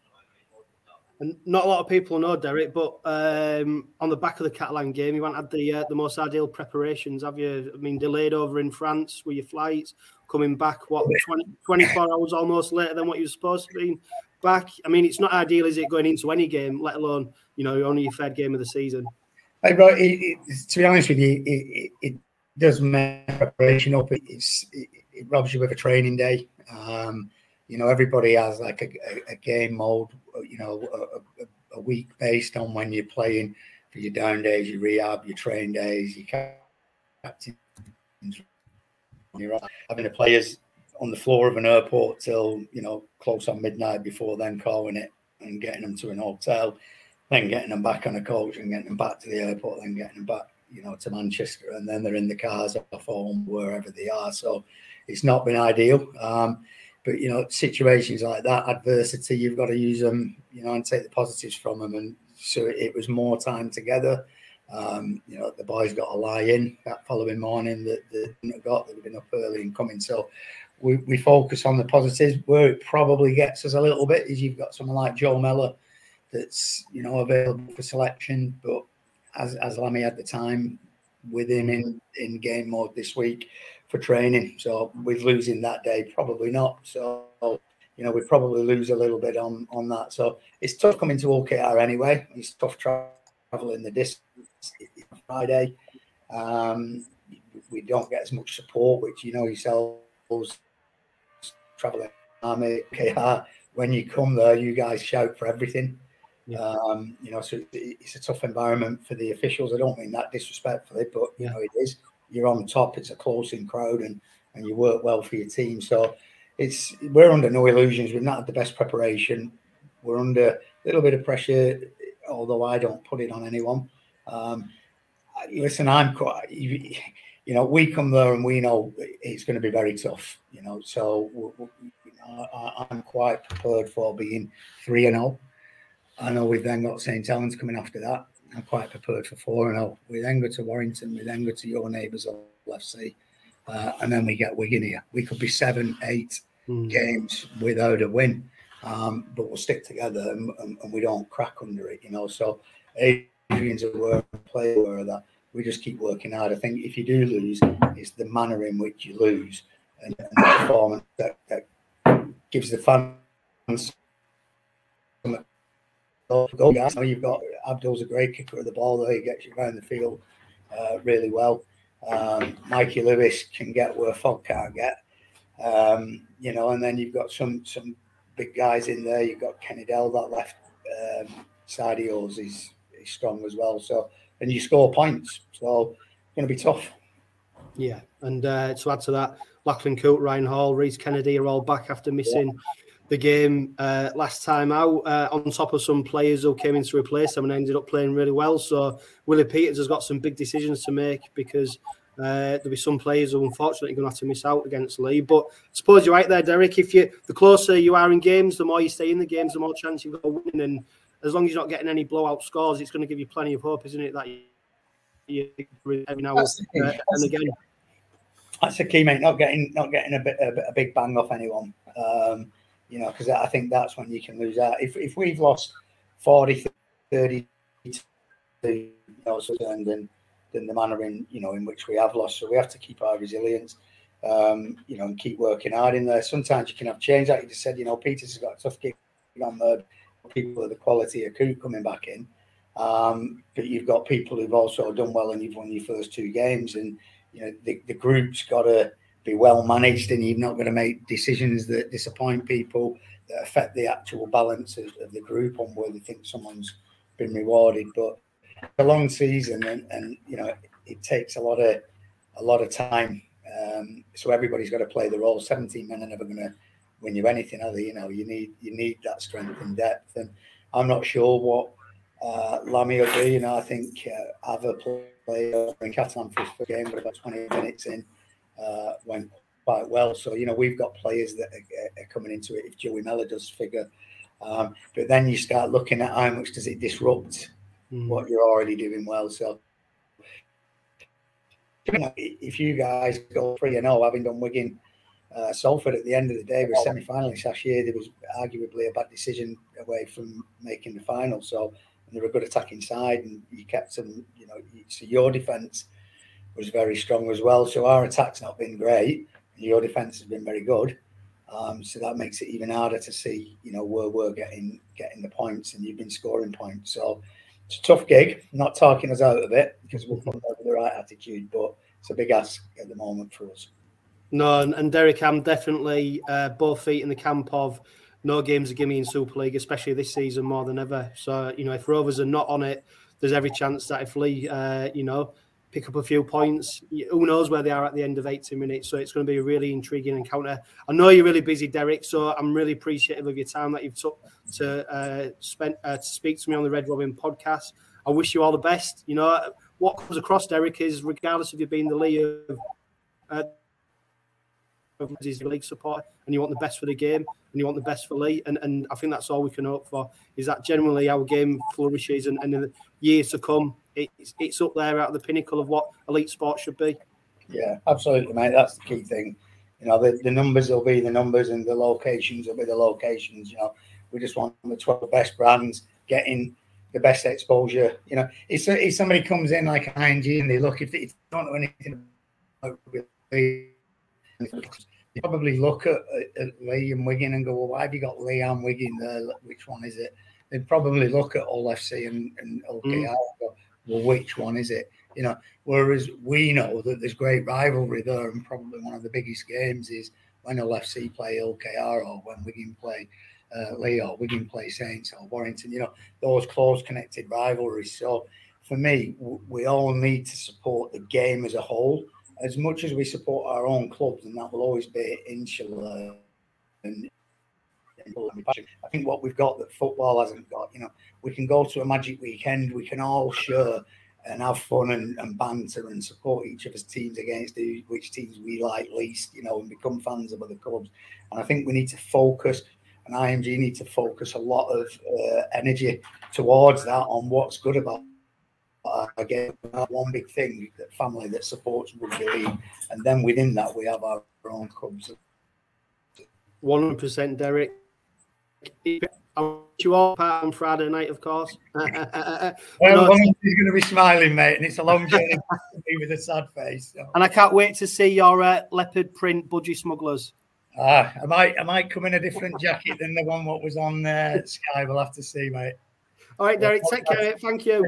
[SPEAKER 1] And not a lot of people know Derek, but um, on the back of the Catalan game, you haven't had the uh, the most ideal preparations, have you? I mean, delayed over in France with your flights, coming back what 20, 24 hours almost later than what you were supposed to be back. I mean, it's not ideal, is it, going into any game, let alone you know only your third game of the season.
[SPEAKER 3] Hey, bro, it, it, to be honest with you, it, it does make preparation up. It's, it, robs you of a training day. Um, you know, everybody has like a, a, a game mode. You know, a, a, week based on when you're playing for your down days, your rehab, your train days, your captain. Having the players on the floor of an airport till you know close on midnight before then calling it and getting them to an hotel, then getting them back on a coach and getting them back to the airport, then getting them back, you know, to Manchester, and then they're in the cars off home wherever they are. So it's not been ideal. Um, but you know, situations like that, adversity, you've got to use them, you know, and take the positives from them. And so it was more time together. Um, you know, the boys got a lie in that following morning that they got. They've been up early and coming. So we, we focus on the positives. Where it probably gets us a little bit is you've got someone like Joe Mellor that's you know available for selection, but as as Lammy had the time with him in in game mode this week for training. So with losing that day, probably not. So you know we probably lose a little bit on on that. So it's tough coming to OKR anyway. It's tough traveling the distance Friday. Um, we don't get as much support, which you know yourselves traveling army KR. When you come there, you guys shout for everything. Yeah. Um, you know, so it's a tough environment for the officials. I don't mean that disrespectfully, but you know it is. You're on top. It's a close-in crowd, and and you work well for your team. So it's we're under no illusions. We've not had the best preparation. We're under a little bit of pressure, although I don't put it on anyone. Um, listen, I'm quite you know, we come there and we know it's going to be very tough, you know. So you know, I, am quite prepared for being 3 and 0. I know we've then got St. Helens coming after that. I'm quite prepared for 4 and 0. We then go to Warrington, we then go to your neighbours, FC, uh, and then we get Wigan here. We could be seven, eight mm. games without a win, um, but we'll stick together and, and, and, we don't crack under it, you know. So Adrian's aware, play aware of that we just keep working hard. I think if you do lose, it's the manner in which you lose and, and the performance that, that, gives the fans goal. Now you've got Abdull's a great kicker of the ball there. He gets you around the field uh, really well. Um, Mikey Lewis can get where Fogg can't get. Um, you know, and then you've got some some big guys in there. You've got Kenny-Dowall, that left um, side of yours is, is strong as well. So and you score points. So going to be tough.
[SPEAKER 1] Yeah, and uh, to add to that, Lachlan Coote, Ryan Hall, Rhys Kennedy are all back after missing yeah. The game uh, last time out. Uh, on top of some players who came in to replace them and ended up playing really well. So Willie Peters has got some big decisions to make because uh, there'll be some players who unfortunately going to have to miss out against Leigh. But I suppose you're right there, Derek. If you the closer you are in games, the more you stay in the games, the more chance you've got of winning. And as long as you're not getting any blowout scores, it's going to give you plenty of hope, isn't it? That you, every now and again.
[SPEAKER 3] That's the key, mate. Not getting not getting a bit a, a big bang off anyone. Um, you know, because I think that's when you can lose out. If if we've lost 40, 30, you know, so then than the manner in you know in which we have lost, so we have to keep our resilience. Um, you know, and keep working hard in there. Sometimes you can have change, like you just said. You know, Peters has got a tough gig on there people of the quality of Coop coming back in. Um, but you've got people who've also done well and you've won your first two games. And, you know, the, the group's got to be well managed and you're not going to make decisions that disappoint people that affect the actual balance of, of the group on where they think someone's been rewarded. But a long season and, and you know, it takes a lot of a lot of time. Um, so everybody's got to play the role. 17 men are never going to win you anything, other? You know, you need you need that strength and depth. And I'm not sure what uh, Lammy will do. You know, I think uh, Ava played in Catalan for his game, but about 20 minutes in, uh, went quite well. So, you know, we've got players that are, are coming into it if Joey Miller does figure. Um, but then you start looking at how much does it disrupt mm. what you're already doing well. So, if you guys go 3 and 0, having done Wigan uh, Salford at the end of the day, we're semi finalists last year. There was arguably a bad decision away from making the final. So, and they're a good attacking side, and you kept them, you know, so your defence was very strong as well. So, our attack's not been great, your defence has been very good. Um, so that makes it even harder to see, you know, where we're getting getting the points, and you've been scoring points. So it's a tough gig. Not talking us out of it because we'll come with the right attitude, but it's a big ask at the moment for us.
[SPEAKER 1] No, and, Derek, I'm definitely uh, both feet in the camp of no games are gimme in Super League, especially this season more than ever. So you know, if Rovers are not on it, there's every chance that if Leigh, uh, you know, pick up a few points, who knows where they are at the end of 80 minutes. So it's going to be a really intriguing encounter. I know you're really busy, Derek. So I'm really appreciative of your time that you've took to uh, spend uh, to speak to me on the Red Robin podcast. I wish you all the best. You know what comes across, Derek, is regardless of you being the leader of. Uh, league support and you want the best for the game and you want the best for Leigh and, and I think that's all we can hope for is that generally our game flourishes and, and in the years to come it's, it's up there at the pinnacle of what elite sport should be.
[SPEAKER 3] Yeah, absolutely, mate. That's the key thing. You know, the, the numbers will be the numbers and the locations will be the locations. You know, we just want the 12 best brands getting the best exposure. You know, if, if somebody comes in like IMG and they look, if they don't know anything about they probably look at, at Leigh and Wigan and go, well, why have you got Leigh and Wigan there? Which one is it? They'd probably look at Hull FC and, and OKR mm. and go, well, which one is it? You know, whereas we know that there's great rivalry there, and probably one of the biggest games is when LFC play LKR or when Wigan play uh, or Wigan play Saints or Warrington. You know, those close connected rivalries. So for me, we all need to support the game as a whole as much as we support our own clubs, and that will always be insular and I think what we've got that football hasn't got, you know, we can go to a magic weekend, we can all share and have fun and, and banter and support each other's teams against the, which teams we like least, you know, and become fans of other clubs. And I think we need to focus, and IMG need to focus a lot of uh, energy towards that on what's good about again one big thing that family that supports rugby league. And then within that we have our own clubs.
[SPEAKER 1] 100% derek you all part on Friday night, of course. well,
[SPEAKER 3] no, he's going to be smiling, mate, and it's a long journey with a sad face. So.
[SPEAKER 1] And I can't wait to see your uh, leopard print budgie smugglers.
[SPEAKER 3] Ah, I might, I might come in a different jacket than the one what was on uh, Sky. We'll have to see, mate.
[SPEAKER 1] All right, Derek, take care. Thank you.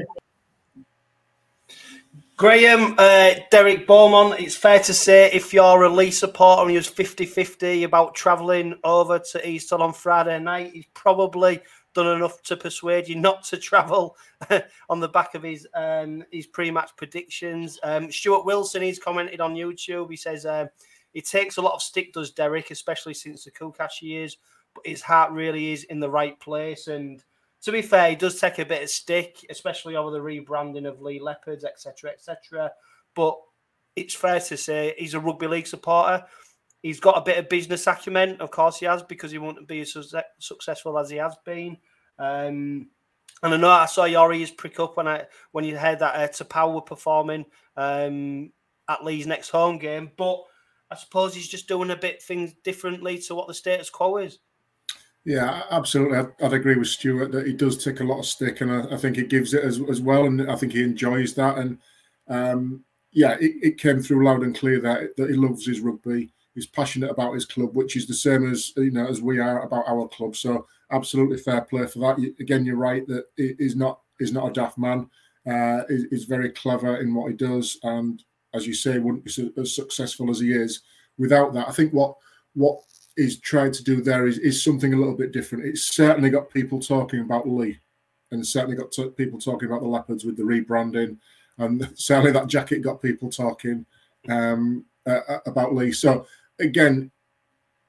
[SPEAKER 4] Graham, uh, Derek Beaumont, it's fair to say if you're a Leigh supporter and you're 50 50 about travelling over to East Hull on Friday night, he's probably done enough to persuade you not to travel on the back of his um, his pre match predictions. Um, Stuart Wilson, he's commented on YouTube. He says, uh, It takes a lot of stick, does Derek, especially since the Kukash years, but his heart really is in the right place. And to be fair, he does take a bit of stick, especially over the rebranding of Leigh Leopards, etc., etc. But it's fair to say he's a rugby league supporter. He's got a bit of business acumen, of course he has, because he wouldn't be as successful as he has been. Um, and I know I saw your ears prick up when I when you heard that uh, T'Pau were performing um, at Leigh's next home game, but I suppose he's just doing a bit things differently to what the status quo is.
[SPEAKER 2] Yeah, absolutely. I'd, agree with Stuart that he does take a lot of stick, and I, think he gives it as, as well, and I think he enjoys that. And um, yeah, it, it, came through loud and clear that that he loves his rugby. He's passionate about his club, which is the same as you know as we are about our club. So absolutely fair play for that. Again, you're right that he's not he's not a daft man. Uh, is very clever in what he does, and as you say, wouldn't be so, as successful as he is without that. I think what what he's tried to do there is, is something a little bit different. It's certainly got people talking about Leigh, and certainly got people talking about the Leopards with the rebranding, and certainly that jacket got people talking um, uh, about Leigh. So again,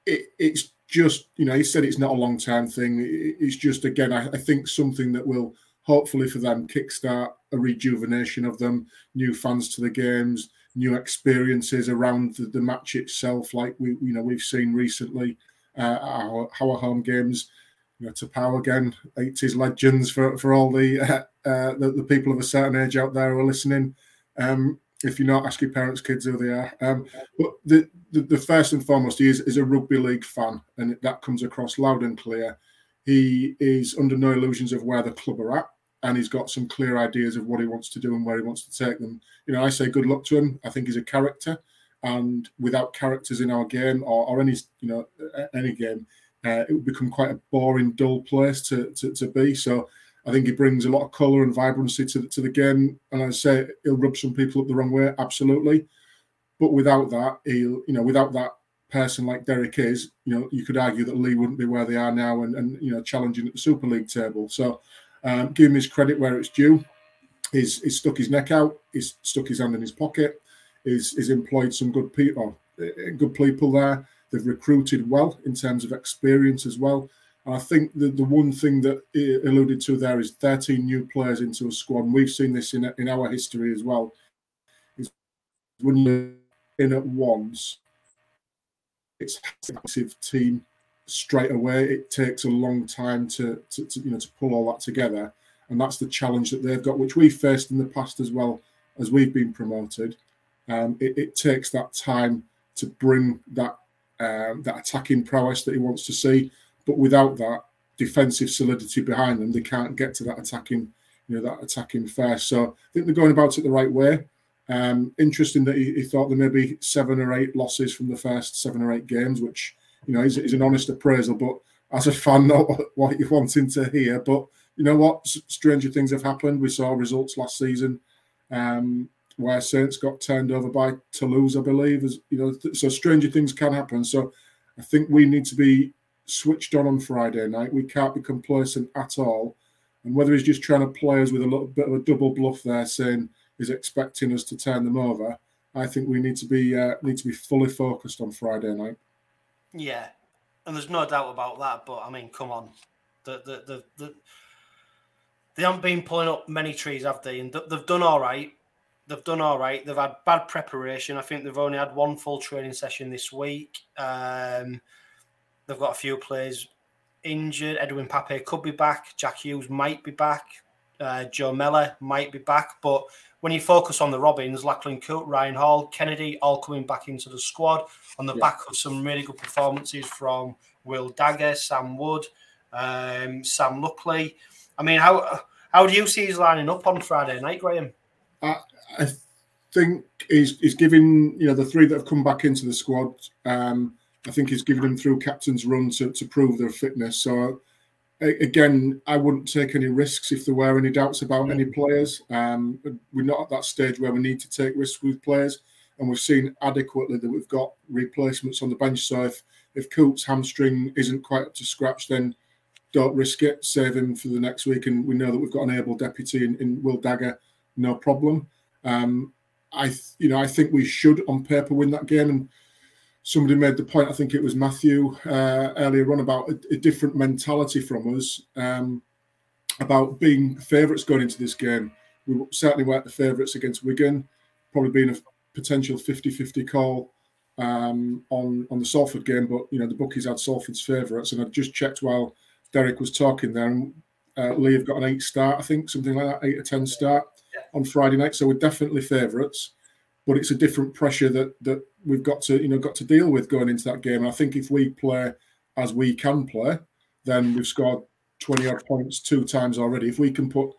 [SPEAKER 2] it, it's just you know he said it's not a long term thing. It's just again I, I think something that will hopefully for them kickstart a rejuvenation of them, new fans to the games, new experiences around the, the match itself, like we you know we've seen recently uh, our, our home games. You know, to power again, 80s legends for, for all the, uh, uh, the, the people of a certain age out there who are listening. Um, if you're not, ask your parents' kids who they are. Um, but the, the, the first and foremost, he is, is a rugby league fan, and that comes across loud and clear. He is under no illusions of where the club are at, and he's got some clear ideas of what he wants to do and where he wants to take them. You know, I say good luck to him. I think he's a character, and without characters in our game or, or any you know any game, uh, it would become quite a boring, dull place to, to, to be. So I think he brings a lot of colour and vibrancy to, to the game. And I say he'll rub some people up the wrong way, absolutely. But without that, he'll you know without that person like Derek is, you know, you could argue that Leigh wouldn't be where they are now and, and you know challenging at the Super League table. So um, give him his credit where it's due. He's, he's stuck his neck out. He's stuck his hand in his pocket. He's, he's employed some good people, uh, good people there. They've recruited well in terms of experience as well. And I think the, the one thing that he alluded to there is 13 new players into a squad. And we've seen this in, in our history as well. Is when you're in at once, it's a massive team straight away. It takes a long time to, to, to, you know to pull all that together, and that's the challenge that they've got, which we faced in the past as well as we've been promoted. Um, it, it, takes that time to bring that um, that attacking prowess that he wants to see, but without that defensive solidity behind them, they can't get to that attacking you know that attacking first. So I think they're going about it the right way. Um, interesting that he, he, thought there may be seven or eight losses from the first seven or eight games, which you know, he's, an honest appraisal. But as a fan, not what you're wanting to hear. But you know what? Stranger things have happened. We saw results last season um, where Saints got turned over by Toulouse, I believe. As you know, so stranger things can happen. So I think we need to be switched on on Friday night. We can't be complacent at all. And whether he's just trying to play us with a little bit of a double bluff there, saying he's expecting us to turn them over, I think we need to be uh, need to be fully focused on Friday night.
[SPEAKER 1] Yeah, and there's no doubt about that. But I mean, come on, the the the, the they haven't been pulling up many trees, have they? And they've done all right. They've done all right. They've had bad preparation. I think they've only had one full training session this week. Um, they've got a few players injured. Edwin Ipape could be back. Jack Hughes might be back. Uh, Joe Mellor might be back. But when you focus on the Robins, Lachlan Coote, Ryan Hall, Kennedy, all coming back into the squad on the yeah. back of some really good performances from Will Dagger, Sam Wood, um, Sam Luckley. I mean, how how do you see he's lining up on Friday night, Graham?
[SPEAKER 2] I, I think he's, he's giving, you know, the three that have come back into the squad, um, I think he's giving them through captain's run to, to prove their fitness. So again, I wouldn't take any risks if there were any doubts about any players. Um, we're not at that stage where we need to take risks with players, and we've seen adequately that we've got replacements on the bench. So if if Coote's hamstring isn't quite up to scratch, then don't risk it. Save him for the next week, and we know that we've got an able deputy in, in Will Dagger, no problem. Um, I, you know, I think we should on paper win that game, and somebody made the point, I think it was Matthew uh, earlier on, about a, a different mentality from us um, about being favourites going into this game. We certainly weren't the favourites against Wigan, probably being a potential 50 50 call um, on, on the Salford game, but you know, the bookies had Salford's favourites. And I just checked while Derek was talking there, and uh, Leigh have got an eight start, I think, something like that, eight or 10 start on Friday night. So we're definitely favourites but it's a different pressure that that we've got to you know got to deal with going into that game. And I think if we play as we can play, then we've scored twenty odd points two times already. If we can put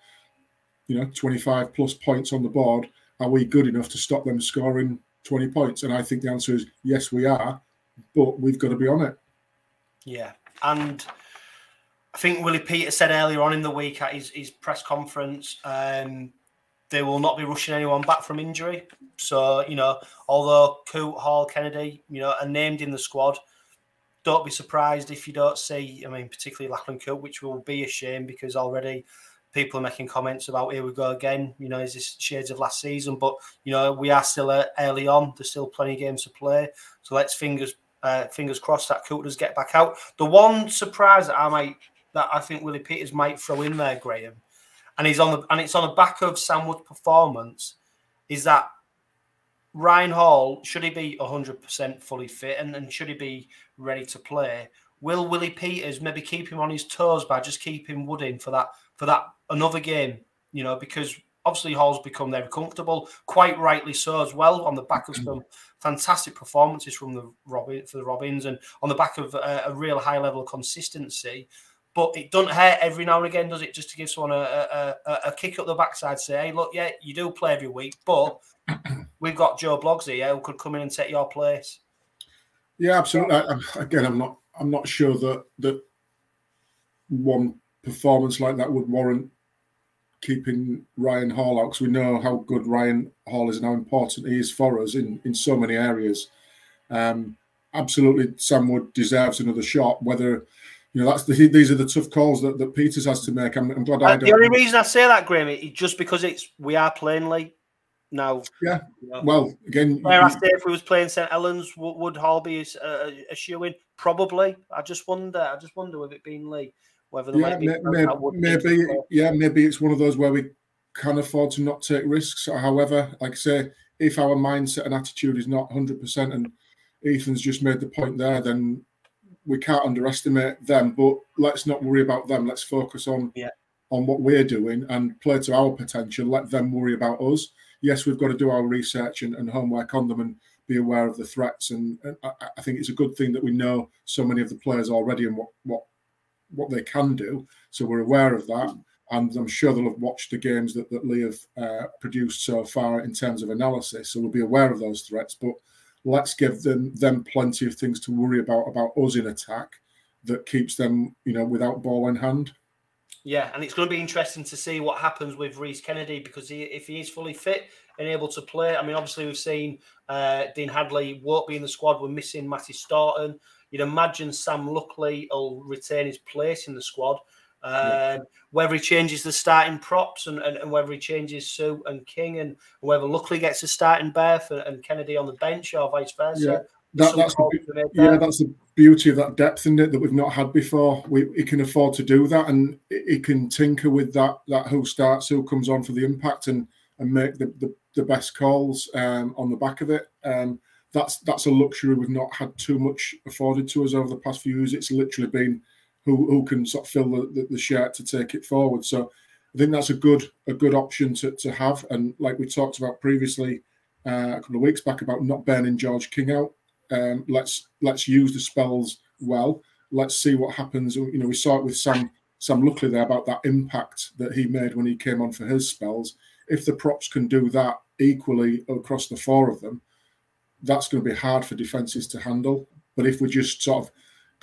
[SPEAKER 2] you know twenty five plus points on the board, are we good enough to stop them scoring twenty points? And I think the answer is yes, we are, but we've got to be on it.
[SPEAKER 1] Yeah, and I think Willie Peter said earlier on in the week at his, his press conference, um, they will not be rushing anyone back from injury. So, you know, although Coote, Hall, Kennedy, you know, are named in the squad, don't be surprised if you don't see, I mean, particularly Lachlan Coote, which will be a shame because already people are making comments about here we go again. You know, is this shades of last season? But you know, we are still early on. There's still plenty of games to play. So let's fingers uh, fingers crossed that Coote does get back out. The one surprise that I might that I think Willie Peters might throw in there, Graham, and he's on the and it's on the back of Sam Wood's performance, is that Ryan Hall should he be 100% fully fit and, and should he be ready to play? Will Willie Peters maybe keep him on his toes by just keeping Wood in for that for that another game? You know, because obviously Hall's become very comfortable, quite rightly so as well, on the back of some fantastic performances from the Robin for the Robins and on the back of a, a real high level of consistency. But it doesn't hurt every now and again, does it? Just to give someone a, a, a, a kick up the backside, say, hey, look, yeah, you do play every week, but we've got Joe Bloggs here who could come in and take your place.
[SPEAKER 2] Yeah, absolutely. I, again, I'm not. I'm not sure that that one performance like that would warrant keeping Ryan Hall out because we know how good Ryan Hall is and how important he is for us in in so many areas. Um, absolutely, Sam Wood deserves another shot. Whether you know that's the, these are the tough calls that, that Peters has to make. I'm, I'm glad uh, I. Don't.
[SPEAKER 1] The only reason I say that, Graham, is just because it's we are playing late now.
[SPEAKER 2] Yeah. You know, well, again,
[SPEAKER 1] where I say if we was playing St Helens, would, would Hall be a, a, a shoe in? Probably. I just wonder. I just wonder with it being Leigh, whether there yeah,
[SPEAKER 2] might be maybe, yeah, maybe it's one of those where we can afford to not take risks. However, like I say, if our mindset and attitude is not hundred percent, and Ethan's just made the point there, then we can't underestimate them. But let's not worry about them. Let's focus on
[SPEAKER 1] yeah.
[SPEAKER 2] on what we're doing and play to our potential. Let them worry about us yes, we've got to do our research and, and homework on them and be aware of the threats. And, and I, I, think it's a good thing that we know so many of the players already and what what what they can do. So we're aware of that. And I'm sure they'll have watched the games that, that Leigh have uh, produced so far in terms of analysis. So we'll be aware of those threats. But let's give them them plenty of things to worry about about us in attack that keeps them, you know, without ball in hand.
[SPEAKER 1] Yeah, and it's going to be interesting to see what happens with Rhys Kennedy because he, if he is fully fit and able to play, I mean, obviously we've seen uh, Dean Hadley won't be in the squad. We're missing Matty Storton. You'd imagine Sam Luckley will retain his place in the squad. Uh, Whether he changes the starting props and, and, and, whether he changes Sue and King and whether Luckley gets a starting berth and, and Kennedy on the bench or vice versa.
[SPEAKER 2] Yeah. That, that's the, yeah, that's the beauty of that depth in it that we've not had before. We he can afford to do that, and he can tinker with that. That who starts, who comes on for the impact, and and make the, the, the best calls um, on the back of it. Um, that's that's a luxury we've not had too much afforded to us over the past few years. It's literally been who who can sort of fill the, the, the shirt to take it forward. So I think that's a good a good option to, to have. And like we talked about previously uh, a couple of weeks back about not burning George King out um, let's let's use the spells well. Let's see what happens. You know, we saw it with Sam Sam Luckley there about that impact that he made when he came on for his spells. If the props can do that equally across the four of them, that's going to be hard for defenses to handle. But if we're just sort of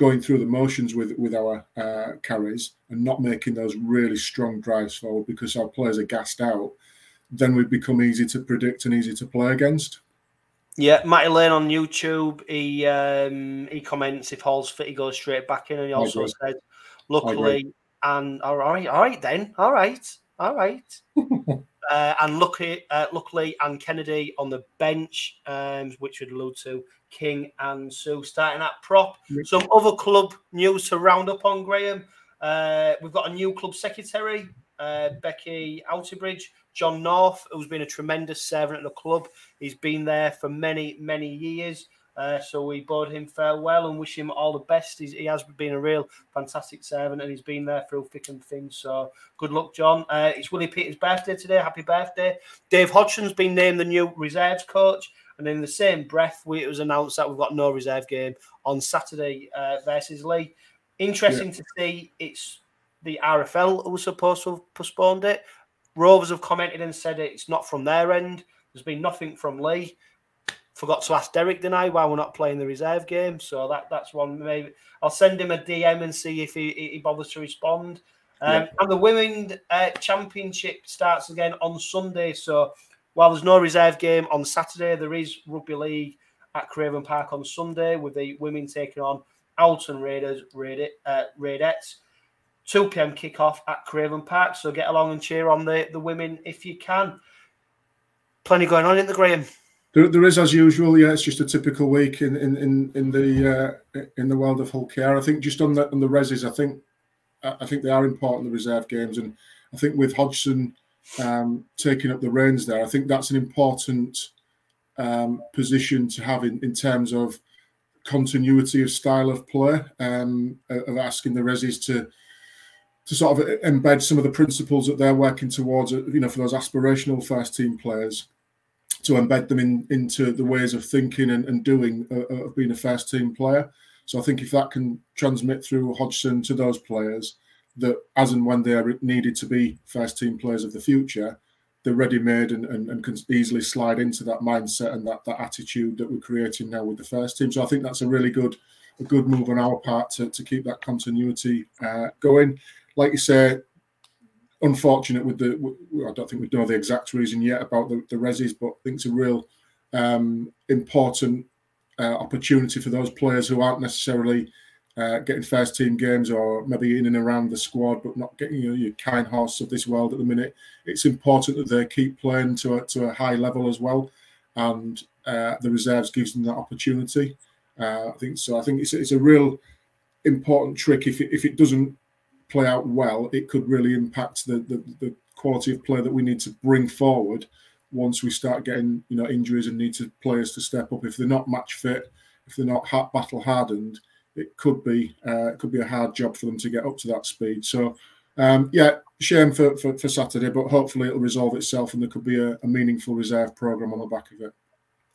[SPEAKER 2] going through the motions with with our uh, carries and not making those really strong drives forward because our players are gassed out, then we become easy to predict and easy to play against.
[SPEAKER 1] Yeah, Matty Lane on YouTube. He um, he comments if Hall's fit, he goes straight back in, and he also said, "Luckily, and all right, all right then, all right, all right." uh, and lucky, uh, Luckley, and Kennedy on the bench, um, which would allude to King and Sue starting that prop. Some other club news to round up on Graham. Uh, we've got a new club secretary, uh, Becky Outterbridge. John North, who's been a tremendous servant at the club. He's been there for many, many years. Uh, so we bid him farewell and wish him all the best. He's, he has been a real fantastic servant and he's been there through thick and thin. So good luck, John. Uh, it's Willie Peters' birthday today. Happy birthday. Dave Hodgson's been named the new reserves coach. And in the same breath, we, it was announced that we've got no reserve game on Saturday uh, versus Leigh. Interesting yeah. to see it's the RFL who was supposed to have postponed it. Rovers have commented and said it's not from their end. There's been nothing from Leigh. Forgot to ask Derek deny why we're not playing the reserve game. So that that's one. Maybe I'll send him a DM and see if he, he bothers to respond. Um, yeah. And the women uh, championship starts again on Sunday. So while there's no reserve game on Saturday, there is rugby league at Craven Park on Sunday with the women taking on Alton Raiders, Raid, uh, Raidettes. 2 p.m. kickoff at Craven Park. So get along and cheer on the, the women if you can. Plenty going on in the Graham.
[SPEAKER 2] There, there is as usual. Yeah, it's just a typical week in in in, in the uh, in the world of Hull KR. I think just on the on the reses, I think I think they are important the reserve games, and I think with Hodgson um, taking up the reins there, I think that's an important um, position to have in, in terms of continuity of style of play, um, of asking the reses to to sort of embed some of the principles that they're working towards, you know, for those aspirational first team players, to embed them in into the ways of thinking and, and doing uh, uh, of being a first team player. So I think if that can transmit through Hodgson to those players, that as and when they are needed to be first team players of the future, they're ready made and, and, and, can easily slide into that mindset and that, that attitude that we're creating now with the first team. So I think that's a really good a good move on our part to, to keep that continuity uh, going like you say, unfortunate with the. I don't think we know the exact reason yet about the, the resis, but I think it's a real um, important uh, opportunity for those players who aren't necessarily uh, getting first team games or maybe in and around the squad, but not getting you know, your Keinhorst of this world at the minute. It's important that they keep playing to a, to a high level as well, and uh, the reserves gives them that opportunity. Uh, I think so. I think it's, it's a real important trick if it, if it doesn't play out well, it could really impact the, the, the quality of play that we need to bring forward once we start getting you know injuries and need to players to step up. If they're not match fit, if they're not battle hardened, it could be uh, it could be a hard job for them to get up to that speed. So um, yeah, shame for, for, for Saturday, but hopefully it'll resolve itself and there could be a, a meaningful reserve program on the back of it.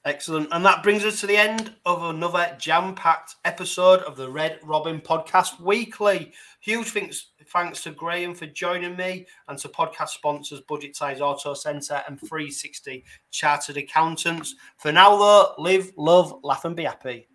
[SPEAKER 1] Excellent. And that brings us to the end of another jam packed episode of the Red Robin Podcast Weekly. Huge thanks, thanks to Graham for joining me and to podcast sponsors Budget Size Auto Centre and 360 Chartered Accountants. For now, though, live, love, laugh, and be happy.